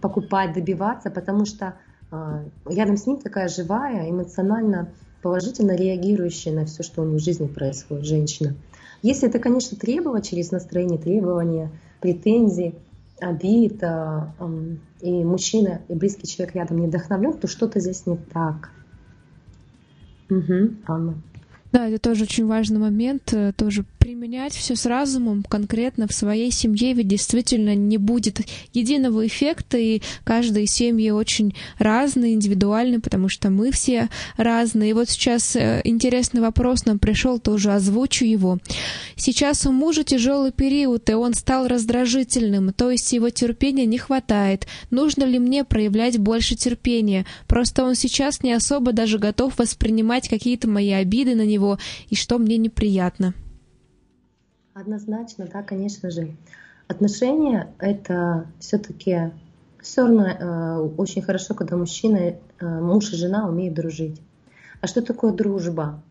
покупать, добиваться, потому что э, рядом с ним такая живая, эмоционально положительно реагирующая на все, что у нее в жизни происходит, женщина. Если это, конечно, требовать через настроение, требования, претензии, обид, а, и мужчина, и близкий человек рядом не вдохновлен, то что-то здесь не так. Угу, Анна. Да, это тоже очень важный момент, э, тоже применять все с разумом конкретно в своей семье, ведь действительно не будет единого эффекта, и каждые семьи очень разные, индивидуальны, потому что мы все разные. И вот сейчас э, интересный вопрос нам пришел, тоже озвучу его. Сейчас у мужа тяжелый период, и он стал раздражительным, то есть его терпения не хватает. Нужно ли мне проявлять больше терпения? Просто он сейчас не особо даже готов воспринимать какие-то мои обиды на него, и что мне неприятно. Однозначно, да, конечно же. Отношения — это все-таки все равно э, очень хорошо, когда мужчина, э, муж и жена умеют дружить. А что такое дружба?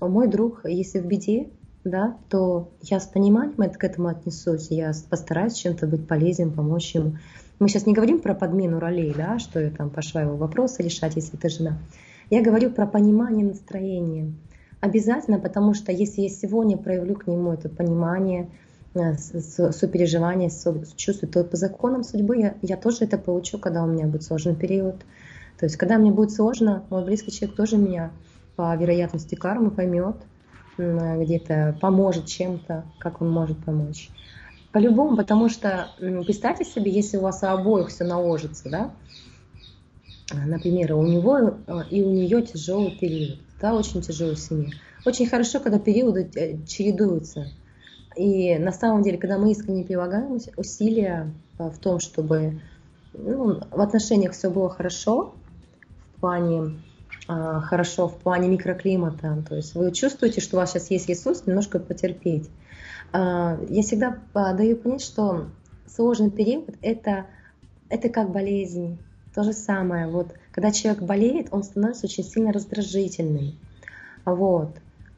Мой друг, если в беде, да, то я с пониманием к этому отнесусь, я постараюсь чем-то быть полезен, помочь ему. Мы сейчас не говорим про подмену ролей, да, что я там пошла его вопросы решать, если это жена. Я говорю про понимание настроения. Обязательно, потому что если я сегодня проявлю к нему это понимание, э, сопереживание, чувство, то по законам судьбы я, я тоже это получу, когда у меня будет сложный период. То есть, когда мне будет сложно, мой близкий человек тоже меня по вероятности кармы поймет, где-то поможет чем-то, как он может помочь. По-любому, потому что представьте себе, если у вас у обоих все наложится, да, например, у него э, и у нее тяжелый период, да, очень тяжело в семье. Очень хорошо, когда периоды э, чередуются. И на самом деле, когда мы искренне прилагаем усилия э, в том, чтобы ну, в отношениях все было хорошо, в плане э, хорошо, в плане микроклимата, то есть вы чувствуете, что у вас сейчас есть ресурс немножко потерпеть. Я всегда даю понять, что сложный период это, это как болезнь. То же самое, вот, когда человек болеет, он становится очень сильно раздражительный. Вот.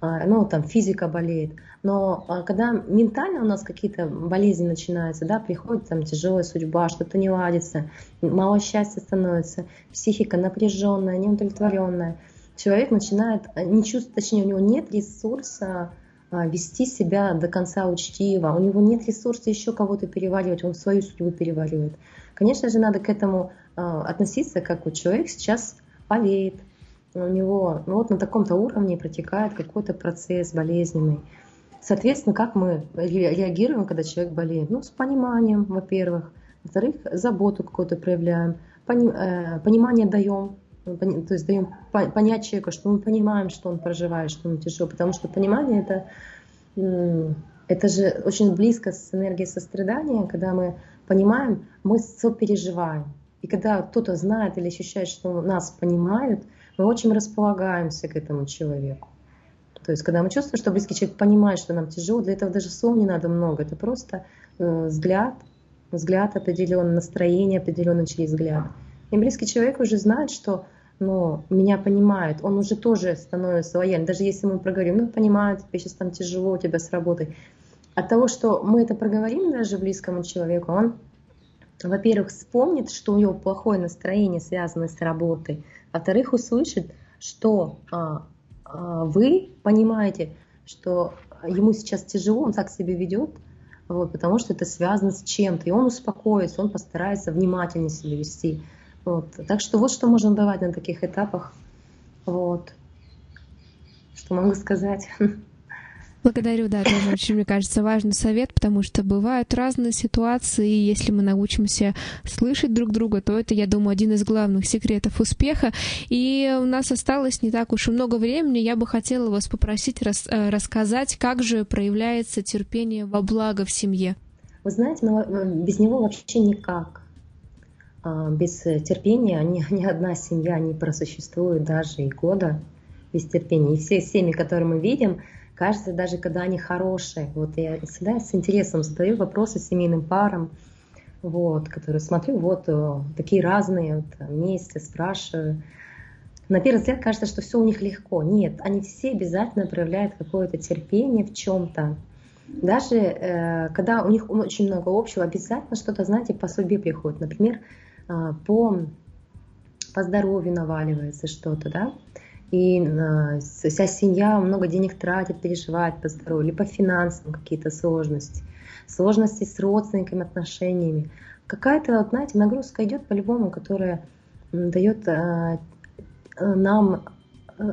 а, ну, там, физика болеет. Но а, когда ментально у нас какие-то болезни начинаются, да, приходит там тяжелая судьба, что-то не ладится, мало счастья становится, психика напряженная, неудовлетворенная, человек начинает а, не чувствовать, точнее, у него нет ресурса вести себя до конца учтиво, у него нет ресурса еще кого-то переваривать, он свою судьбу переваривает. Конечно же, надо к этому относиться, как вот человек сейчас болеет, у него ну, вот на таком-то уровне протекает какой-то процесс болезненный. Соответственно, как мы реагируем, когда человек болеет? Ну, с пониманием, во-первых. Во-вторых, заботу какую-то проявляем, э, понимание даем, то есть даем понять человеку, что мы понимаем, что он проживает, что ему тяжело, потому что понимание это, это же очень близко с энергией сострадания, когда мы понимаем, мы сопереживаем. И когда кто-то знает или ощущает, что нас понимают, мы очень располагаемся к этому человеку. То есть, когда мы чувствуем, что близкий человек понимает, что нам тяжело, для этого даже слов не надо много. Это просто э, взгляд, взгляд определенный, настроение определенное через взгляд. И близкий человек уже знает, что ну, меня понимает, он уже тоже становится лояльным. Даже если мы проговорим, ну, понимает, тебе сейчас там тяжело, у тебя с работой. От того, что мы это проговорим даже близкому человеку, он, во-первых, вспомнит, что у него плохое настроение, связанное с работой, во-вторых, услышит, что а, а, вы понимаете, что ему сейчас тяжело, он так себя ведет, вот, потому что это связано с чем-то, и он успокоится, он постарается внимательнее себя вести. Вот. Так что вот что можно давать на таких этапах. Вот. Что могу сказать. Благодарю, да, тоже очень, мне кажется, важный совет, потому что бывают разные ситуации, и если мы научимся слышать друг друга, то это, я думаю, один из главных секретов успеха. И у нас осталось не так уж и много времени. Я бы хотела вас попросить рас, э, рассказать, как же проявляется терпение во благо в семье. Вы знаете, ну, э, без него вообще никак. А, без терпения ни, ни одна семья не просуществует даже и года без терпения. И все семьи, которые мы видим, Кажется, даже когда они хорошие. Вот я всегда с интересом задаю вопросы семейным парам, вот, которые смотрю, вот э, такие разные, вот, вместе спрашиваю. На первый взгляд кажется, что все у них легко. Нет, они все обязательно проявляют какое-то терпение в чем-то. Даже э, когда у них очень много общего, обязательно что-то, знаете, по судьбе приходит. Например, по, по здоровью наваливается что-то, да и э, вся семья много денег тратит, переживает по здоровью, или по финансам какие-то сложности, сложности с родственниками, отношениями. Какая-то, вот, знаете, нагрузка идет по-любому, которая дает э, э, нам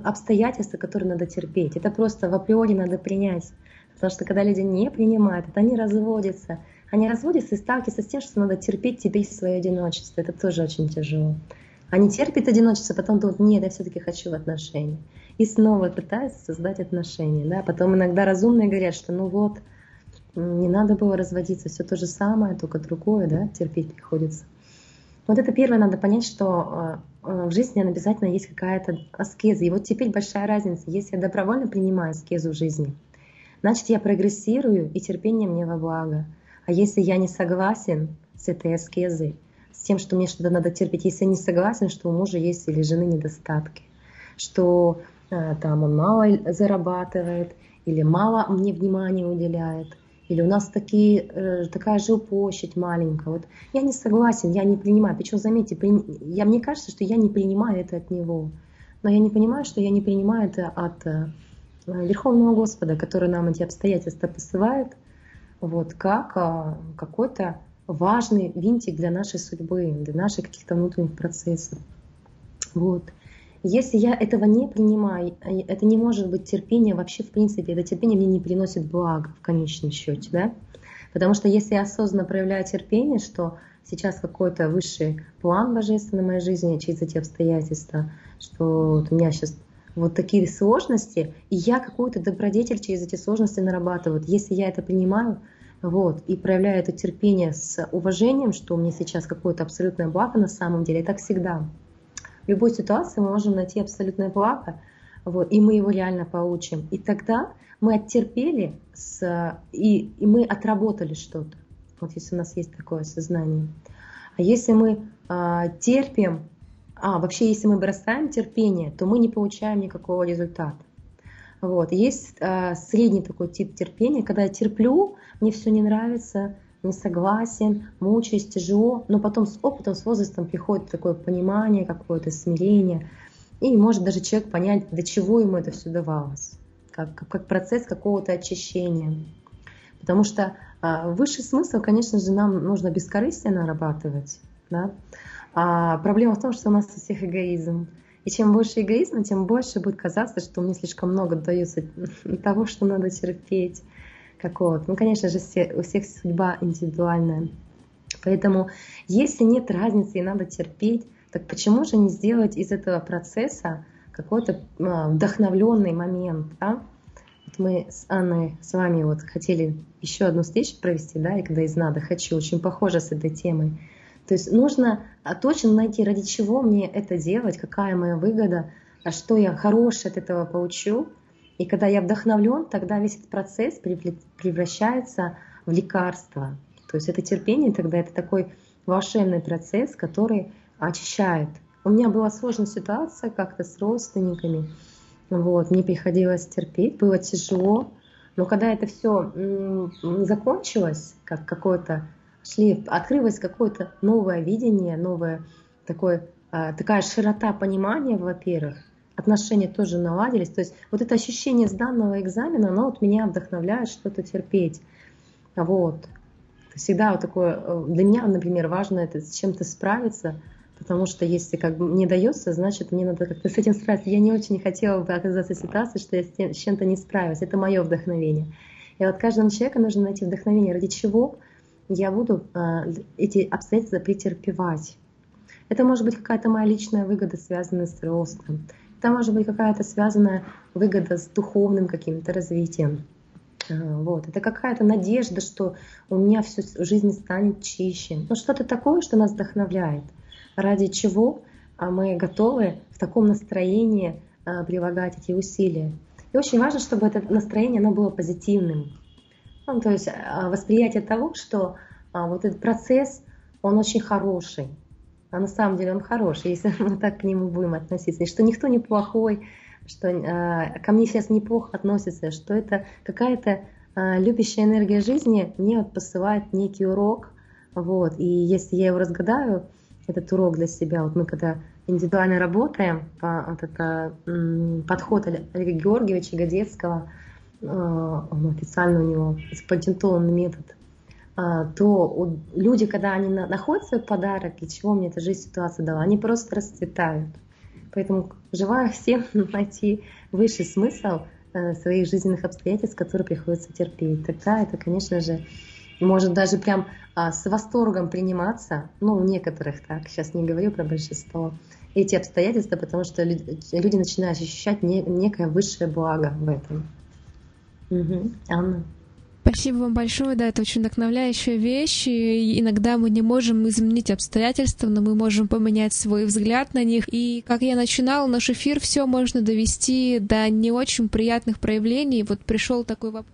обстоятельства, которые надо терпеть. Это просто в априори надо принять. Потому что когда люди не принимают, это они разводятся. Они разводятся и сталкиваются с тем, что надо терпеть тебе свое одиночество. Это тоже очень тяжело. Они терпят одиночество, потом думают, нет, я все-таки хочу в отношения. И снова пытаются создать отношения. Да? Потом иногда разумные говорят, что ну вот, не надо было разводиться, все то же самое, только другое, да, терпеть приходится. Вот это первое, надо понять, что а, а, в жизни обязательно есть какая-то аскеза. И вот теперь большая разница. Если я добровольно принимаю аскезу в жизни, значит, я прогрессирую, и терпение мне во благо. А если я не согласен с этой аскезой, с тем, что мне что-то надо терпеть, если я не согласен, что у мужа есть или жены недостатки, что э, там он мало зарабатывает или мало мне внимания уделяет, или у нас такие, э, такая жилплощадь маленькая. Вот я не согласен, я не принимаю. Причем, заметьте, при... я, мне кажется, что я не принимаю это от него. Но я не понимаю, что я не принимаю это от э, Верховного Господа, который нам эти обстоятельства посылает, вот, как э, какой-то важный винтик для нашей судьбы, для наших каких-то внутренних процессов. Вот. Если я этого не принимаю, это не может быть терпение вообще в принципе, это терпение мне не приносит блага в конечном счете, да? Потому что если я осознанно проявляю терпение, что сейчас какой-то высший план божественный в моей жизни через эти обстоятельства, что вот у меня сейчас вот такие сложности, и я какую-то добродетель через эти сложности нарабатываю. Если я это принимаю, вот, и проявляю это терпение с уважением, что у меня сейчас какое-то абсолютное благо на самом деле, и так всегда. В любой ситуации мы можем найти абсолютное благо, вот, и мы его реально получим. И тогда мы оттерпели с, и, и мы отработали что-то. Вот если у нас есть такое сознание. А если мы а, терпим, а вообще если мы бросаем терпение, то мы не получаем никакого результата. Вот. Есть э, средний такой тип терпения, когда я терплю, мне все не нравится, не согласен, мучаюсь, тяжело, но потом с опытом, с возрастом приходит такое понимание, какое-то смирение, и может даже человек понять, до чего ему это все давалось, как, как процесс какого-то очищения. Потому что э, высший смысл, конечно же, нам нужно бескорыстие нарабатывать. Да? А проблема в том, что у нас у всех эгоизм. И чем больше эгоизма, тем больше будет казаться, что мне слишком много дается того, что надо терпеть какого-то. Ну, конечно же, все, у всех судьба индивидуальная. Поэтому, если нет разницы и надо терпеть, так почему же не сделать из этого процесса какой-то а, вдохновленный момент, да? Вот мы с Анной с вами вот хотели еще одну встречу провести, да, и когда из надо хочу, очень похоже с этой темой. То есть нужно а, точно найти, ради чего мне это делать, какая моя выгода, а что я хорошее от этого получу. И когда я вдохновлен, тогда весь этот процесс превращается в лекарство. То есть это терпение тогда это такой волшебный процесс, который очищает. У меня была сложная ситуация как-то с родственниками. Вот, мне приходилось терпеть, было тяжело. Но когда это все закончилось, как какое-то шли, открылось какое-то новое видение, новое такое, а, такая широта понимания, во-первых, отношения тоже наладились. То есть вот это ощущение сданного экзамена, оно вот меня вдохновляет что-то терпеть. Вот. Всегда вот такое, э, для меня, например, важно это с чем-то справиться, потому что если как бы мне дается, значит, мне надо как-то с этим справиться. Я не очень хотела бы оказаться в ситуации, что я с чем-то не справилась. Это мое вдохновение. И вот каждому человеку нужно найти вдохновение. Ради чего? Я буду а, эти обстоятельства претерпевать. Это может быть какая-то моя личная выгода, связанная с ростом. Это может быть какая-то связанная выгода с духовным каким-то развитием. А, вот. Это какая-то надежда, что у меня все в жизни станет чище. Ну, что-то такое, что нас вдохновляет. Ради чего а, мы готовы в таком настроении прилагать эти усилия. И очень важно, чтобы это настроение оно было позитивным. Ну, то есть а, восприятие того, что а, вот этот процесс, он очень хороший. А на самом деле он хороший, если мы так к нему будем относиться. И что никто не плохой, что а, ко мне сейчас неплохо относится, что это какая-то а, любящая энергия жизни мне вот посылает некий урок. Вот. И если я его разгадаю, этот урок для себя, вот мы когда индивидуально работаем, по, вот это, подход Олега Георгиевича Годецкого – а, официально у него запатентованный метод, а, то люди, когда они находят свой подарок, и чего мне эта жизнь ситуация дала, они просто расцветают. Поэтому желаю всем найти высший смысл э, своих жизненных обстоятельств, которые приходится терпеть. Тогда это, конечно же, может даже прям а, с восторгом приниматься, ну, у некоторых так, сейчас не говорю про большинство, эти обстоятельства, потому что люди начинают ощущать некое высшее благо в этом. Спасибо вам большое, да, это очень вдохновляющая вещь. И иногда мы не можем изменить обстоятельства, но мы можем поменять свой взгляд на них. И как я начинала наш эфир, все можно довести до не очень приятных проявлений. Вот пришел такой вопрос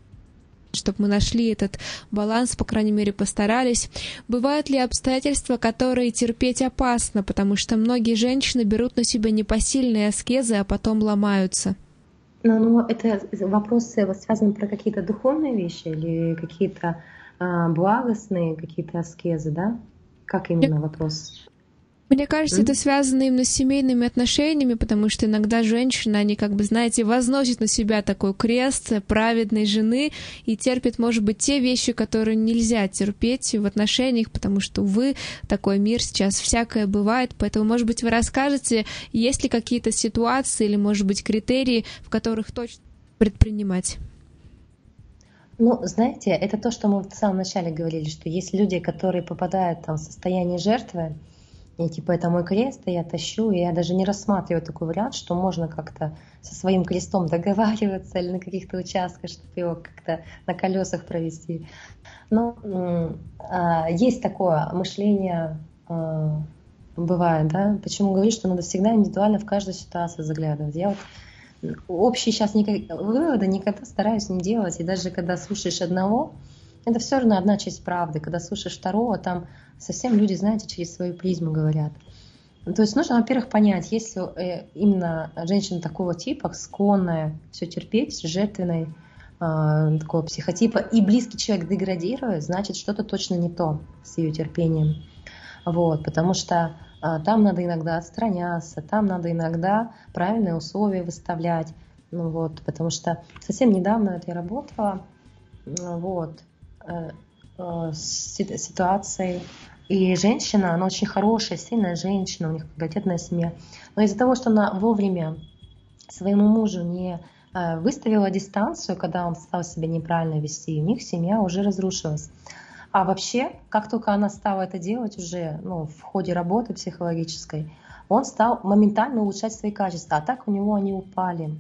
чтобы мы нашли этот баланс, по крайней мере, постарались. Бывают ли обстоятельства, которые терпеть опасно, потому что многие женщины берут на себя непосильные аскезы, а потом ломаются? Но, ну, это вопросы связаны про какие-то духовные вещи или какие-то а, благостные, какие-то аскезы, да? Как именно вопрос? Мне кажется, mm-hmm. это связано именно с семейными отношениями, потому что иногда женщины, они, как бы, знаете, возносят на себя такой крест праведной жены и терпят, может быть, те вещи, которые нельзя терпеть в отношениях, потому что, увы, такой мир сейчас всякое бывает. Поэтому, может быть, вы расскажете, есть ли какие-то ситуации или, может быть, критерии, в которых точно предпринимать? Ну, знаете, это то, что мы в самом начале говорили, что есть люди, которые попадают там, в состояние жертвы, и типа это мой крест, и я тащу, и я даже не рассматриваю такой вариант, что можно как-то со своим крестом договариваться или на каких-то участках, чтобы его как-то на колесах провести. Но а, есть такое мышление, а, бывает, да, почему говорю, что надо всегда индивидуально в каждую ситуацию заглядывать. Я вот общие сейчас никак, выводы никогда стараюсь не делать, и даже когда слушаешь одного, это все равно одна часть правды. Когда слушаешь второго, там совсем люди, знаете, через свою призму говорят. То есть нужно, во-первых, понять, если э, именно женщина такого типа, склонная все терпеть, жертвенной, э, такого психотипа, и близкий человек деградирует, значит, что-то точно не то с ее терпением. Вот, потому что э, там надо иногда отстраняться, там надо иногда правильные условия выставлять. Ну вот, потому что совсем недавно это я работала вот, ситуацией, и женщина, она очень хорошая, сильная женщина, у них многодетная семья. Но из-за того, что она вовремя своему мужу не э, выставила дистанцию, когда он стал себя неправильно вести, у них семья уже разрушилась. А вообще, как только она стала это делать уже ну, в ходе работы психологической, он стал моментально улучшать свои качества, а так у него они упали.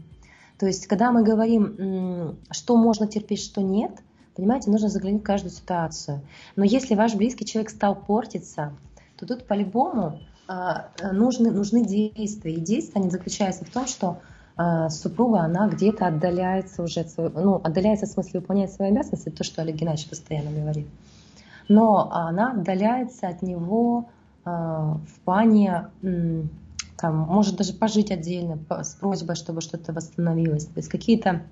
То есть, когда мы говорим, что можно терпеть, что нет – Понимаете, нужно заглянуть в каждую ситуацию. Но если ваш близкий человек стал портиться, то тут по-любому а, нужны, нужны действия. И действия они заключаются в том, что а, супруга, она где-то отдаляется уже, ну, отдаляется в смысле выполняет свои обязанности, то, что Олег Геннадьевич постоянно говорит. Но она отдаляется от него а, в плане, там, может даже пожить отдельно с просьбой, чтобы что-то восстановилось. То есть какие-то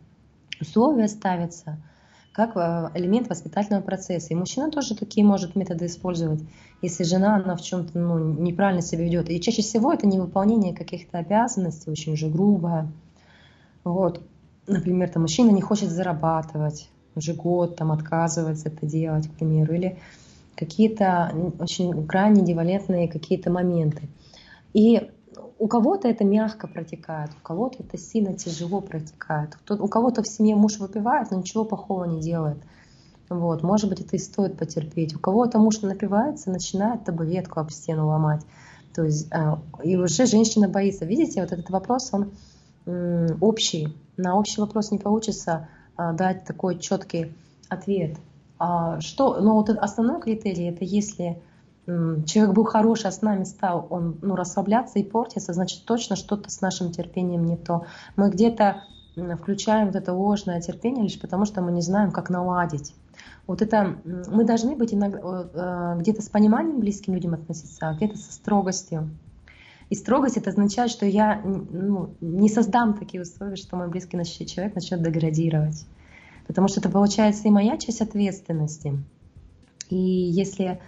условия ставятся – как э, элемент воспитательного процесса. И мужчина тоже такие может методы использовать, если жена она в чем-то ну, неправильно себя ведет. И чаще всего это невыполнение каких-то обязанностей, очень уже грубое. Вот. Например, там, мужчина не хочет зарабатывать, уже год там отказывается это делать, к примеру, или какие-то очень крайне девалентные какие-то моменты. И у кого-то это мягко протекает, у кого-то это сильно тяжело протекает. У кого-то в семье муж выпивает, но ничего плохого не делает. Вот, может быть, это и стоит потерпеть. У кого-то муж напивается, начинает табуретку об стену ломать. То есть, э, и уже женщина боится. Видите, вот этот вопрос, он общий. На общий вопрос не получится э, дать такой четкий ответ. А что, но вот основной критерий, это если человек был хороший, а с нами стал он ну, расслабляться и портиться, значит точно что-то с нашим терпением не то. Мы где-то включаем вот это ложное терпение лишь потому, что мы не знаем, как наладить. Вот это мы должны быть иногда, э, где-то с пониманием близким людям относиться, а где-то со строгостью. И строгость это означает, что я ну, не создам такие условия, что мой близкий человек начнет деградировать. Потому что это получается и моя часть ответственности. И если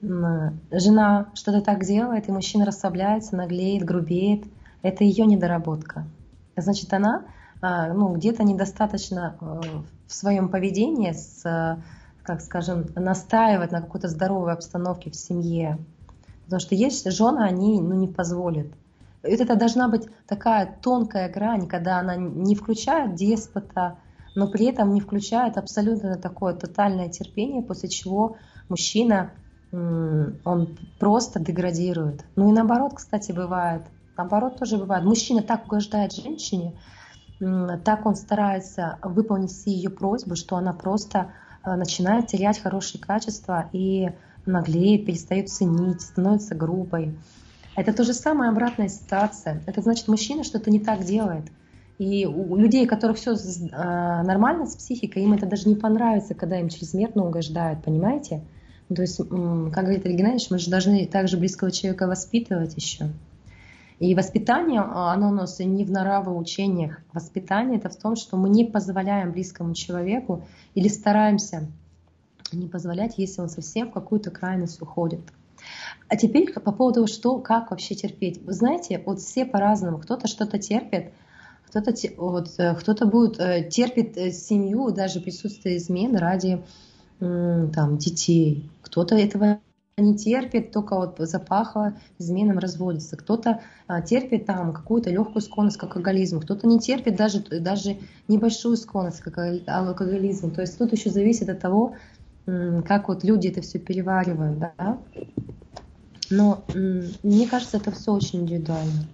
жена что-то так делает, и мужчина расслабляется, наглеет, грубеет, это ее недоработка. Значит, она а, ну, где-то недостаточно э, в своем поведении, с, как скажем, настаивать на какой-то здоровой обстановке в семье. Потому что есть жены, они ну, не позволят. И это должна быть такая тонкая грань, когда она не включает деспота, но при этом не включает абсолютно такое тотальное терпение, после чего мужчина он просто деградирует. Ну и наоборот, кстати, бывает. Наоборот тоже бывает. Мужчина так угождает женщине, так он старается выполнить все ее просьбы, что она просто э, начинает терять хорошие качества и наглеет, перестает ценить, становится грубой. Это то же самое обратная ситуация. Это значит, мужчина что-то не так делает. И у людей, у которых все э, нормально с психикой, им это даже не понравится, когда им чрезмерно угождают, понимаете? То есть, как говорит Олег Геннадьевич, мы же должны также близкого человека воспитывать еще. И воспитание, а, оно у нас не в нравоучениях. Воспитание это в том, что мы не позволяем близкому человеку или стараемся не позволять, если он совсем в какую-то крайность уходит. А теперь по поводу, что, как вообще терпеть. Вы знаете, вот все по-разному. Кто-то что-то терпит, кто-то вот, э, кто-то будет э, терпит э, семью, даже присутствие измен ради там, детей. Кто-то этого не терпит, только вот запахло изменам разводится. Кто-то а, терпит там какую-то легкую склонность к алкоголизму, кто-то не терпит даже, даже небольшую склонность к алкоголизму. То есть тут еще зависит от того, как вот люди это все переваривают, да. Но мне кажется, это все очень индивидуально.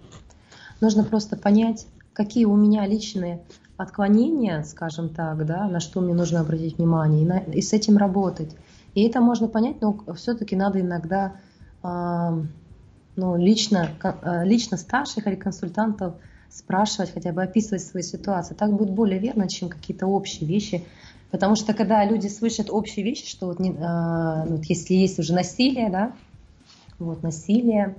Нужно просто понять, какие у меня личные отклонения, скажем так, да, на что мне нужно обратить внимание, и, на, и с этим работать. И это можно понять, но все-таки надо иногда э, ну, лично, э, лично старших или консультантов спрашивать, хотя бы описывать свои ситуации. Так будет более верно, чем какие-то общие вещи. Потому что когда люди слышат общие вещи, что вот, не, э, вот если есть уже насилие, да, вот насилие,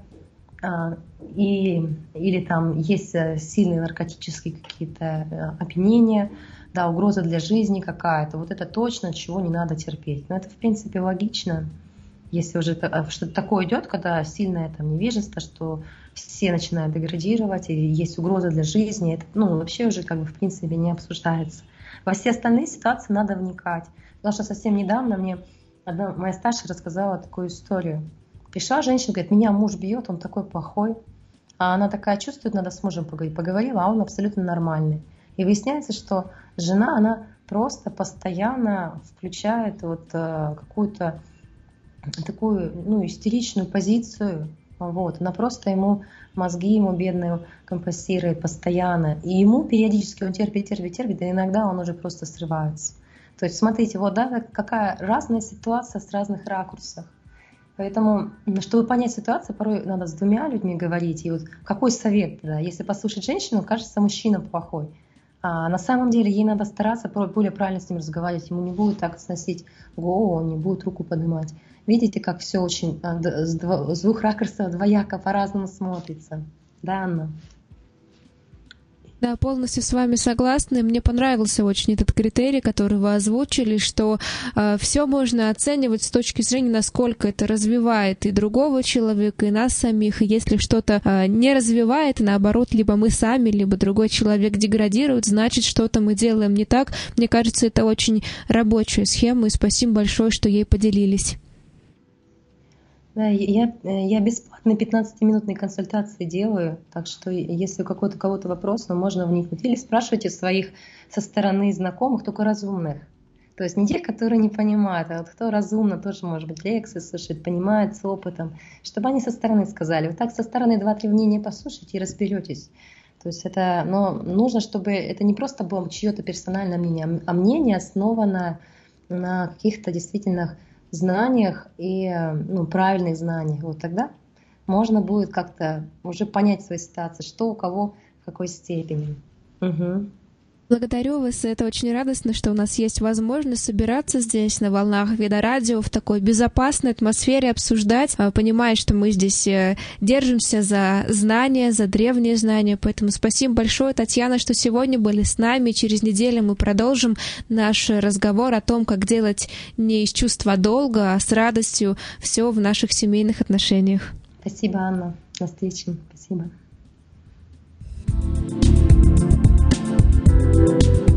и, или там есть э, сильные наркотические какие-то э, опьянения, да, угроза для жизни какая-то, вот это точно, чего не надо терпеть. Но это, в принципе, логично, если уже э, что-то такое идет, когда сильное там невежество, что все начинают деградировать, и есть угроза для жизни, это, ну, вообще уже как бы в принципе не обсуждается. Во все остальные ситуации надо вникать. Потому что совсем недавно мне одна моя старшая рассказала такую историю. Пришла женщина, говорит, меня муж бьет, он такой плохой. А она такая чувствует, надо с мужем поговорить. Поговорила, а он абсолютно нормальный. И выясняется, что жена, она просто постоянно включает вот э, какую-то такую, ну, истеричную позицию. Вот. Она просто ему мозги ему бедные компостирует постоянно. И ему периодически он терпит, терпит, терпит, и иногда он уже просто срывается. То есть смотрите, вот да, какая разная ситуация с разных ракурсов. Поэтому, чтобы понять ситуацию, порой надо с двумя людьми говорить. И вот какой совет, да, если послушать женщину, кажется, мужчина плохой. А на самом деле ей надо стараться более правильно с ним разговаривать. Ему не будет так сносить голову, он не будет руку поднимать. Видите, как все очень а, с двух ракурсов двояко по-разному смотрится. Да, Анна? Да, полностью с вами согласна. Мне понравился очень этот критерий, который вы озвучили, что э, все можно оценивать с точки зрения, насколько это развивает и другого человека, и нас самих. И если что-то э, не развивает, наоборот, либо мы сами, либо другой человек деградирует, значит, что-то мы делаем не так. Мне кажется, это очень рабочая схема, и спасибо большое, что ей поделились. Да, я, я бесплатно 15-минутные консультации делаю, так что если у какого-то кого-то вопрос, ну, можно вникнуть. Или спрашивайте своих со стороны знакомых, только разумных. То есть не тех, которые не понимают, а вот кто разумно тоже, может быть, лекции слушает, понимает с опытом, чтобы они со стороны сказали. Вот так со стороны два-три мнения послушайте и разберетесь. То есть это, но нужно, чтобы это не просто было чье-то персональное мнение, а мнение основано на каких-то действительно знаниях и ну, правильных знаниях. Вот тогда можно будет как-то уже понять свою ситуацию, что у кого в какой степени. Угу. Благодарю вас. Это очень радостно, что у нас есть возможность собираться здесь на волнах вида радио в такой безопасной атмосфере, обсуждать, а, понимая, что мы здесь э, держимся за знания, за древние знания. Поэтому спасибо большое, Татьяна, что сегодня были с нами. Через неделю мы продолжим наш разговор о том, как делать не из чувства долга, а с радостью все в наших семейных отношениях. Спасибо, Анна. До встречи. Спасибо. thank you